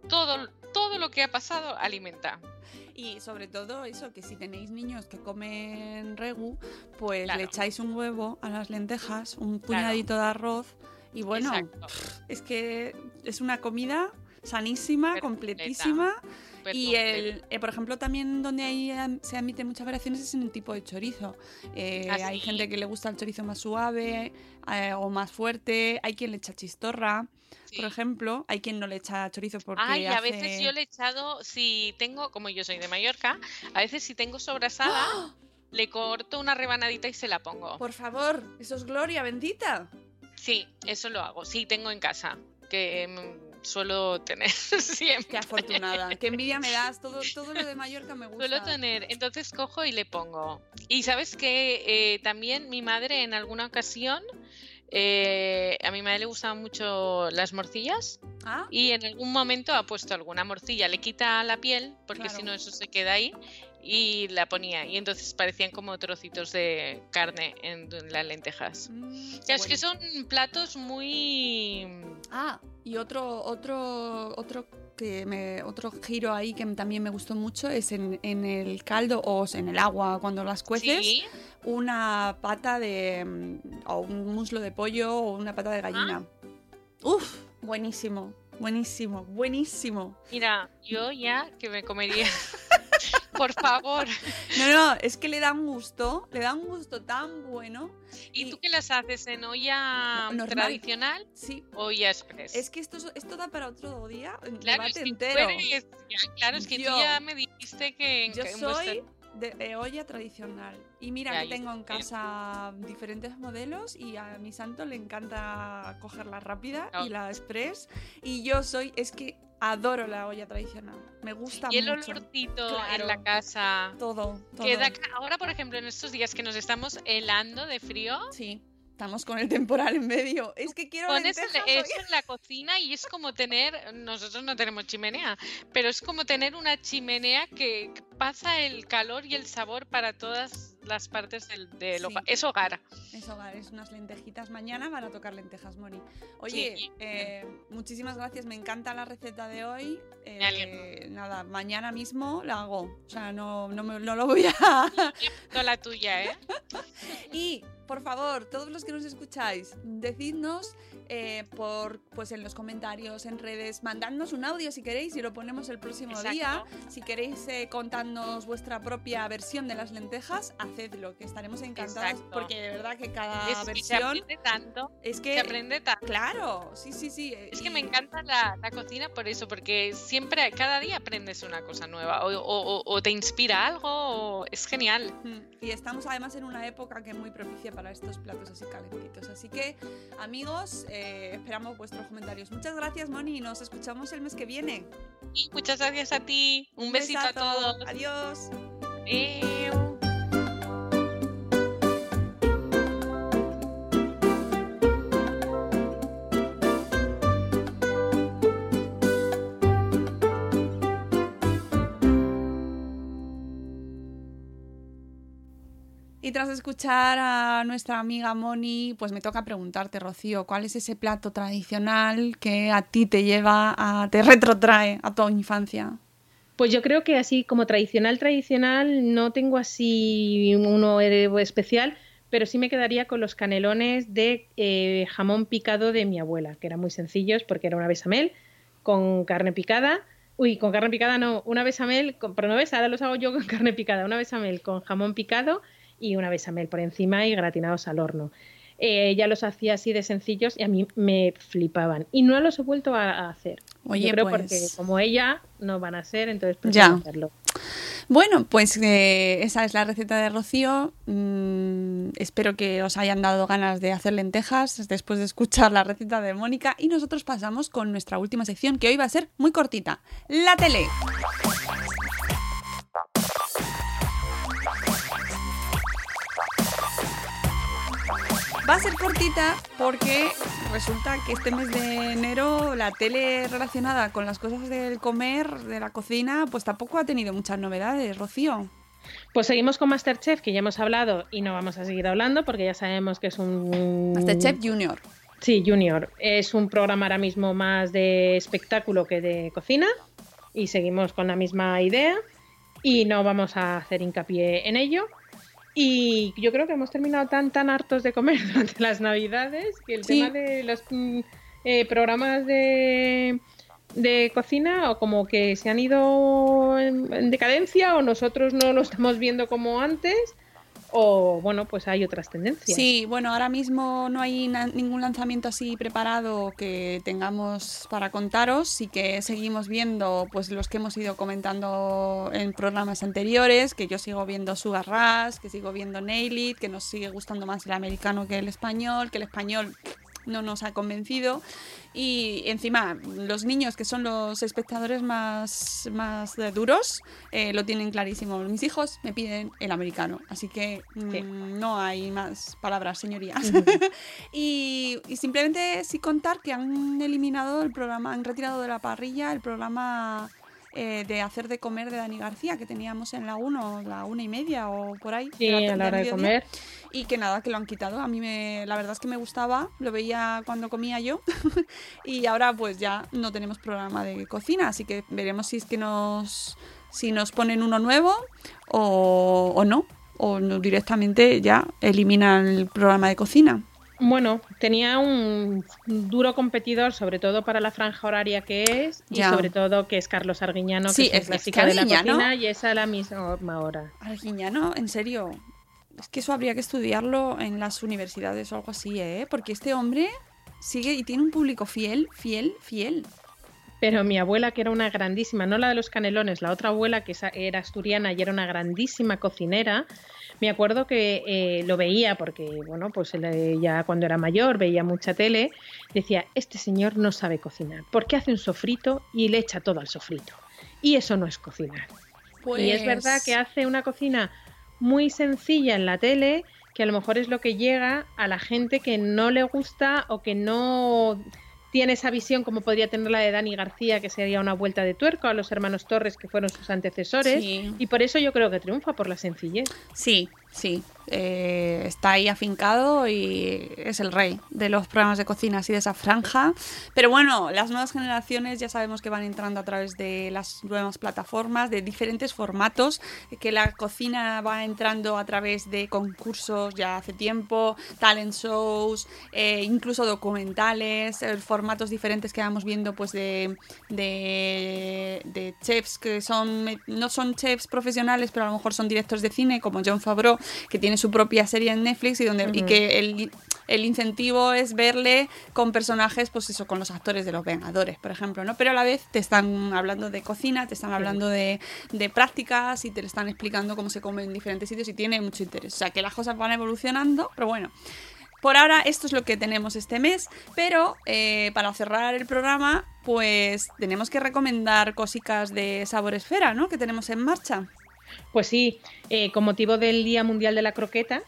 todo, todo lo que ha pasado alimenta. Y sobre todo eso, que si tenéis niños que comen regu, pues Claro. le echáis un huevo a las lentejas, un puñadito de arroz y bueno, Exacto. es que es una comida sanísima, completísima. Y el, eh, por ejemplo, también donde ahí se admiten muchas variaciones es en el tipo de chorizo. Eh, ¿Ah, Hay gente que le gusta el chorizo más suave eh, o más fuerte, hay quien le echa chistorra, Sí. por ejemplo, hay quien no le echa chorizo porque Ay, a veces yo le he echado, si tengo, como yo soy de Mallorca, a veces si tengo sobrasada, ¡Ah! le corto una rebanadita y se la pongo. Por favor, eso es gloria bendita. Sí, eso lo hago. Sí, tengo en casa, que mm, suelo tener siempre. Qué afortunada. Qué envidia me das. Todo, todo lo de Mallorca me gusta. Suelo tener, entonces cojo y le pongo. Y sabes que también mi madre en alguna ocasión, eh, a mi madre le gustaban mucho las morcillas Ah, y en algún momento ha puesto alguna morcilla, le quita la piel porque Claro. si no eso se queda ahí y la ponía y entonces parecían como trocitos de carne en las lentejas. mm, O sea, es que son platos muy... Ah, y otro, otro, otro que me, otro giro ahí que también me gustó mucho es en, en el caldo o en el agua cuando las cueces, Sí, una pata de mm, o un muslo de pollo o una pata de gallina. Uf, buenísimo, buenísimo, buenísimo. mira, yo ya que me comería... Por favor. No, no, es que le da un gusto, le da un gusto tan bueno. ¿Y Y- tú qué las haces? ¿En olla Normal. tradicional Sí, olla express? es que esto, es- esto da para otro día, un claro, debate es que tú entero. eres- ya, claro, es que Yo- tú ya me dijiste que en, Yo que soy de, de olla tradicional. Y mira Ya, que tengo en casa diferentes modelos y a mi santo le encanta coger la rápida Oh. y la express. Y yo soy, es que adoro la olla tradicional. Me gusta y el mucho. olorcito Claro. en la casa. Todo, todo. Ahora, por ejemplo, en estos días que nos estamos helando de frío, Sí, estamos con el temporal en medio. Es que quiero pones lentejas eso en la cocina y es como tener, nosotros no tenemos chimenea, pero es como tener una chimenea que pasa el calor y el sabor para todas las partes del, del Sí. Es hogar. Es hogar, es unas lentejitas. Mañana van a tocar lentejas, Moni. Oye, Sí. eh, muchísimas gracias. Me encanta la receta de hoy. Eh, nada, mañana mismo la hago. O sea, no, no, me- no lo voy a. Toda la tuya, ¿eh? y, por favor, todos los que nos escucháis, decidnos eh, por, pues en los comentarios, en redes, mandadnos un audio si queréis y lo ponemos el próximo Exacto. día. Si queréis eh, contarnos vuestra propia versión de las lentejas, hacedlo, que estaremos encantados. Exacto. Porque de verdad que cada Es que se versión aprende tanto. es Se que aprende tanto. Claro, sí, sí, sí. eh, Es que me encanta la, la cocina por eso, porque siempre, cada día aprendes una cosa nueva, o, o- o- o te inspira algo, o es genial. Y estamos además en una época que es muy propicia para estos platos así calentitos. Así que, amigos, eh, esperamos vuestros comentarios. Muchas gracias, Moni. Nos escuchamos el mes que viene. Y muchas gracias a ti. Un, besito a todos. Adiós. Tras escuchar a nuestra amiga Moni, pues me toca preguntarte, Rocío, ¿cuál es ese plato tradicional que a ti te lleva, a, te retrotrae a tu infancia? Pues yo creo que así como tradicional, tradicional, no tengo así uno especial, pero sí me quedaría con los canelones de eh, jamón picado de mi abuela, que eran muy sencillos porque era una besamel con carne picada. Uy, con carne picada no, una besamel, con, pero no ves, ahora los hago yo con carne picada, una besamel con jamón picado y una besamel por encima y gratinados al horno. Eh, ella los hacía así de sencillos y a mí me flipaban. Y no los he vuelto a, a hacer. Oye, Yo creo pues- porque como ella no van a ser, entonces prefiero Ya. hacerlo. Bueno, pues eh, esa es la receta de Rocío. Mm, espero que os hayan dado ganas de hacer lentejas después de escuchar la receta de Mónica. Y nosotros pasamos con nuestra última sección, que hoy va a ser muy cortita. La tele. Va a ser cortita porque resulta que este mes de enero la tele relacionada con las cosas del comer, de la cocina, pues tampoco ha tenido muchas novedades, Rocío. Pues seguimos con Masterchef, que ya hemos hablado y no vamos a seguir hablando porque ya sabemos que es un... Masterchef Junior. Sí, Junior. Es un programa ahora mismo más de espectáculo que de cocina y seguimos con la misma idea y no vamos a hacer hincapié en ello. Y yo creo que hemos terminado tan tan hartos de comer durante las navidades que el Sí. tema de los mm, eh, programas de, de cocina o como que se han ido en, en decadencia o nosotros no lo estamos viendo como antes o bueno pues hay otras tendencias. Sí, bueno, ahora mismo no hay ningún lanzamiento así preparado que tengamos para contaros. Sí que seguimos viendo pues los que hemos ido comentando en programas anteriores, que yo sigo viendo Sugar Rush, que sigo viendo Nail It, que nos sigue gustando más el americano que el español, que el español no nos ha convencido. Y encima, los niños, que son los espectadores más, más duros, eh, lo tienen clarísimo. Mis hijos me piden el americano, así que mm, no hay más palabras, señorías. y, y simplemente sí contar que han eliminado el programa, han retirado de la parrilla el programa eh, de hacer de comer de Dani García que teníamos en la 1, la una y media o por ahí. Sí, a la hora de comer. Y que nada, que lo han quitado. A mí me, la verdad es que me gustaba, lo veía cuando comía yo. y ahora pues ya no tenemos programa de cocina, así que veremos si es que nos, si nos ponen uno nuevo o, o no. O no, directamente ya eliminan el programa de cocina. Bueno, tenía un duro competidor, sobre todo para la franja horaria que es, y sobre todo que es Carlos Arguiñano, que Sí, es es- es clásico de la cocina y es a la misma hora. Arguiñano, en serio. Es que eso habría que estudiarlo en las universidades o algo así, ¿eh? Porque este hombre sigue y tiene un público fiel, fiel, fiel. Pero mi abuela, que era una grandísima, no la de los canelones, la otra abuela que era asturiana y era una grandísima cocinera, me acuerdo que eh, lo veía porque, bueno, pues él, ya cuando era mayor veía mucha tele, decía, este señor no sabe cocinar, porque hace un sofrito y le echa todo al sofrito. Y eso no es cocinar. Y es verdad Pues que hace una cocina muy sencilla en la tele, que a lo mejor es lo que llega a la gente que no le gusta o que no tiene esa visión como podría tener la de Dani García, que sería una vuelta de tuerco a los hermanos Torres, que fueron sus antecesores. Sí. Y por eso yo creo que triunfa por la sencillez. Sí, sí. eh, está ahí afincado y es el rey de los programas de cocina así de esa franja. Pero bueno, las nuevas generaciones ya sabemos que van entrando a través de las nuevas plataformas, de diferentes formatos, que la cocina va entrando a través de concursos ya hace tiempo, talent shows, eh, incluso documentales, eh, formatos diferentes que vamos viendo pues de, de, de chefs que son no son chefs profesionales, pero a lo mejor son directores de cine, como John Favreau, que tiene su propia serie en Netflix y donde y que el, el incentivo es verle con personajes, pues eso, con los actores de los Vengadores, por ejemplo, ¿no? Pero a la vez te están hablando de cocina, te están hablando de, de prácticas y te le están explicando cómo se come en diferentes sitios y tiene mucho interés. O sea, que las cosas van evolucionando, pero bueno. Por ahora esto es lo que tenemos este mes, pero eh, para cerrar el programa, pues tenemos que recomendar cositas de Sabor Esfera, ¿no? Que tenemos en marcha. Pues sí, eh, con motivo del Día Mundial de la Croqueta,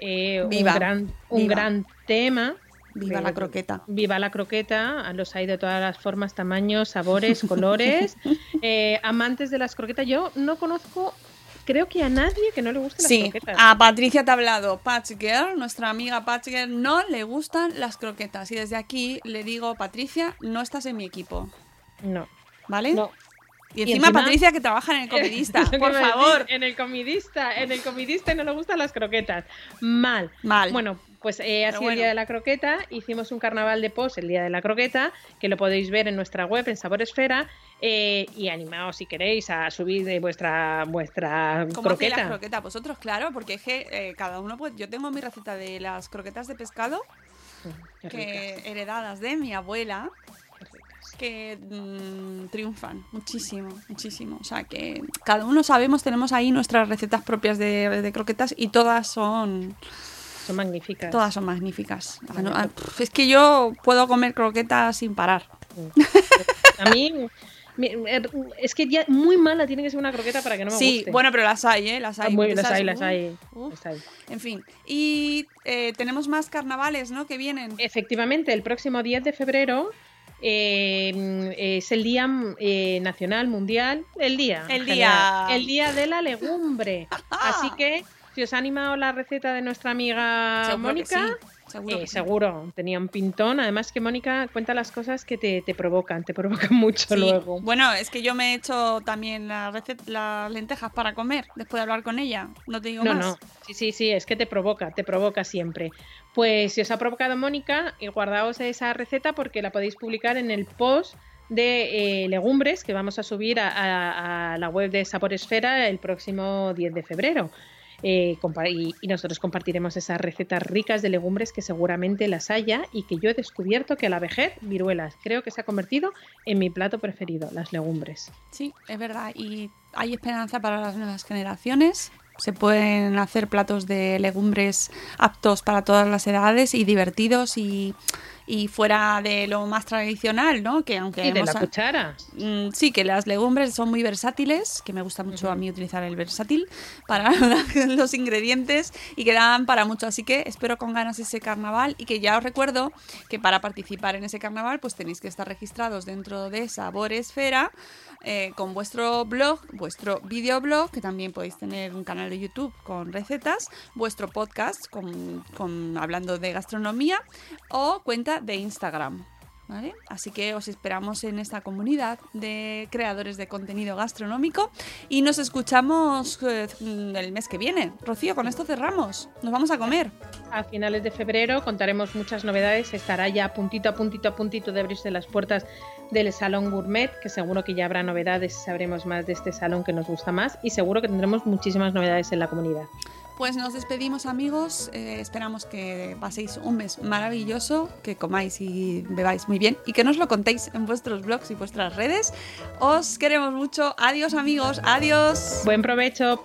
eh, Viva, un, gran, un viva. gran tema. Viva Eh, la croqueta. Viva la croqueta, los hay de todas las formas, tamaños, sabores, colores. Eh, amantes de las croquetas, yo no conozco, creo que a nadie que no le guste las Sí, croquetas. a Patricia te ha hablado. Patch Girl, nuestra amiga Patch Girl, no le gustan las croquetas. Y desde aquí le digo, Patricia, no estás en mi equipo, No, ¿vale? no. Y, Y encima, Patricia que trabaja en el que por favor. En el comidista, en el comidista no le gustan las croquetas. Mal. Mal. Bueno, pues eh, ha Pero sido bueno. el día de la croqueta. Hicimos un carnaval de post el día de la croqueta, que lo podéis ver en nuestra web en Sabor Esfera. eh, y animaos si queréis a subir de vuestra vuestra ¿Cómo croqueta. las croquetas? Vosotros, claro, porque es que eh, cada uno, pues yo tengo mi receta de las croquetas de pescado que heredadas de mi abuela. Que mm, triunfan muchísimo, muchísimo. O sea que cada uno sabemos, tenemos ahí nuestras recetas propias de, de croquetas y todas son Son magníficas. todas son magníficas. Ah, Es que yo puedo comer croquetas sin parar. A mí, er, es que ya muy mala tiene que ser una croqueta para que no me sí, guste. bueno, pero las hay, ¿eh? Las Ah, hay. muy- las esas, hay, las uh, hay, uf. las hay. En fin. Y eh, tenemos más carnavales, ¿no? Que vienen. Efectivamente, el próximo 10 de febrero eh, es el Día eh, Nacional Mundial, el día. El día. El Día de la Legumbre. Así que, si os ha animado la receta de nuestra amiga Seguro Mónica, sí, seguro eh, seguro, tenía un pintón. Además que Mónica cuenta las cosas que te, te provocan, te provocan mucho Sí. luego. Bueno, es que yo me he hecho también la las lentejas para comer después de hablar con ella. No te digo No, más. no. Sí, sí, sí, es que te provoca, te provoca siempre. Pues si os ha provocado Mónica, eh, guardaos esa receta porque la podéis publicar en el post de eh, legumbres que vamos a subir a, a- a la web de Saboresfera el próximo 10 de febrero. Eh, y, y nosotros compartiremos esas recetas ricas de legumbres que seguramente las haya y que yo he descubierto que a la vejez, viruelas, creo que se ha convertido en mi plato preferido, las legumbres. Sí, es verdad. Y hay esperanza para las nuevas generaciones. Se pueden hacer platos de legumbres aptos para todas las edades y divertidos y, y fuera de lo más tradicional, ¿no? Que aunque Y de la a- cuchara. Mm, Sí, que las legumbres son muy versátiles, que me gusta mucho a mí utilizar el versátil para los ingredientes y que dan para mucho. Así que espero con ganas ese carnaval y que ya os recuerdo que para participar en ese carnaval pues tenéis que estar registrados dentro de Sabor Esfera eh, con vuestro blog, vuestro videoblog, que también podéis tener un canal de YouTube con recetas, vuestro podcast con, con- hablando de gastronomía o cuenta de Instagram. Así que os esperamos en esta comunidad de creadores de contenido gastronómico y nos escuchamos eh, el mes que viene. Rocío, con esto cerramos. Nos vamos a comer. A finales de febrero contaremos muchas novedades. Estará ya puntito a puntito a puntito de abrirse las puertas del Salón Gourmet, que seguro que ya habrá novedades sabremos más de este salón que nos gusta más. Y seguro que tendremos muchísimas novedades en la comunidad. Pues nos despedimos amigos, Eh, esperamos que paséis un mes maravilloso, que comáis y bebáis muy bien y que nos lo contéis en vuestros blogs y vuestras redes. Os queremos mucho, adiós amigos, adiós. Buen provecho.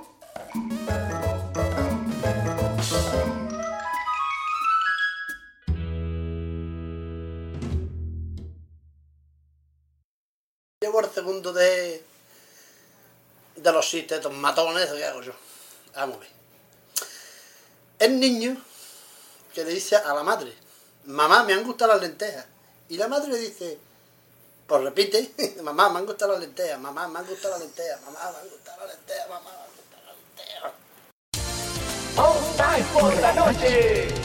Llevo el segundo de. de los matones, ¿qué hago yo? Vamos a ver. El niño que le dice a la madre: Mamá, me han gustado las lentejas. Y la madre le dice: Pues repite, mamá, me han gustado las lentejas, mamá, me han gustado las lentejas, mamá, me han gustado las lentejas, mamá, me han gustado las lentejas. Por la noche.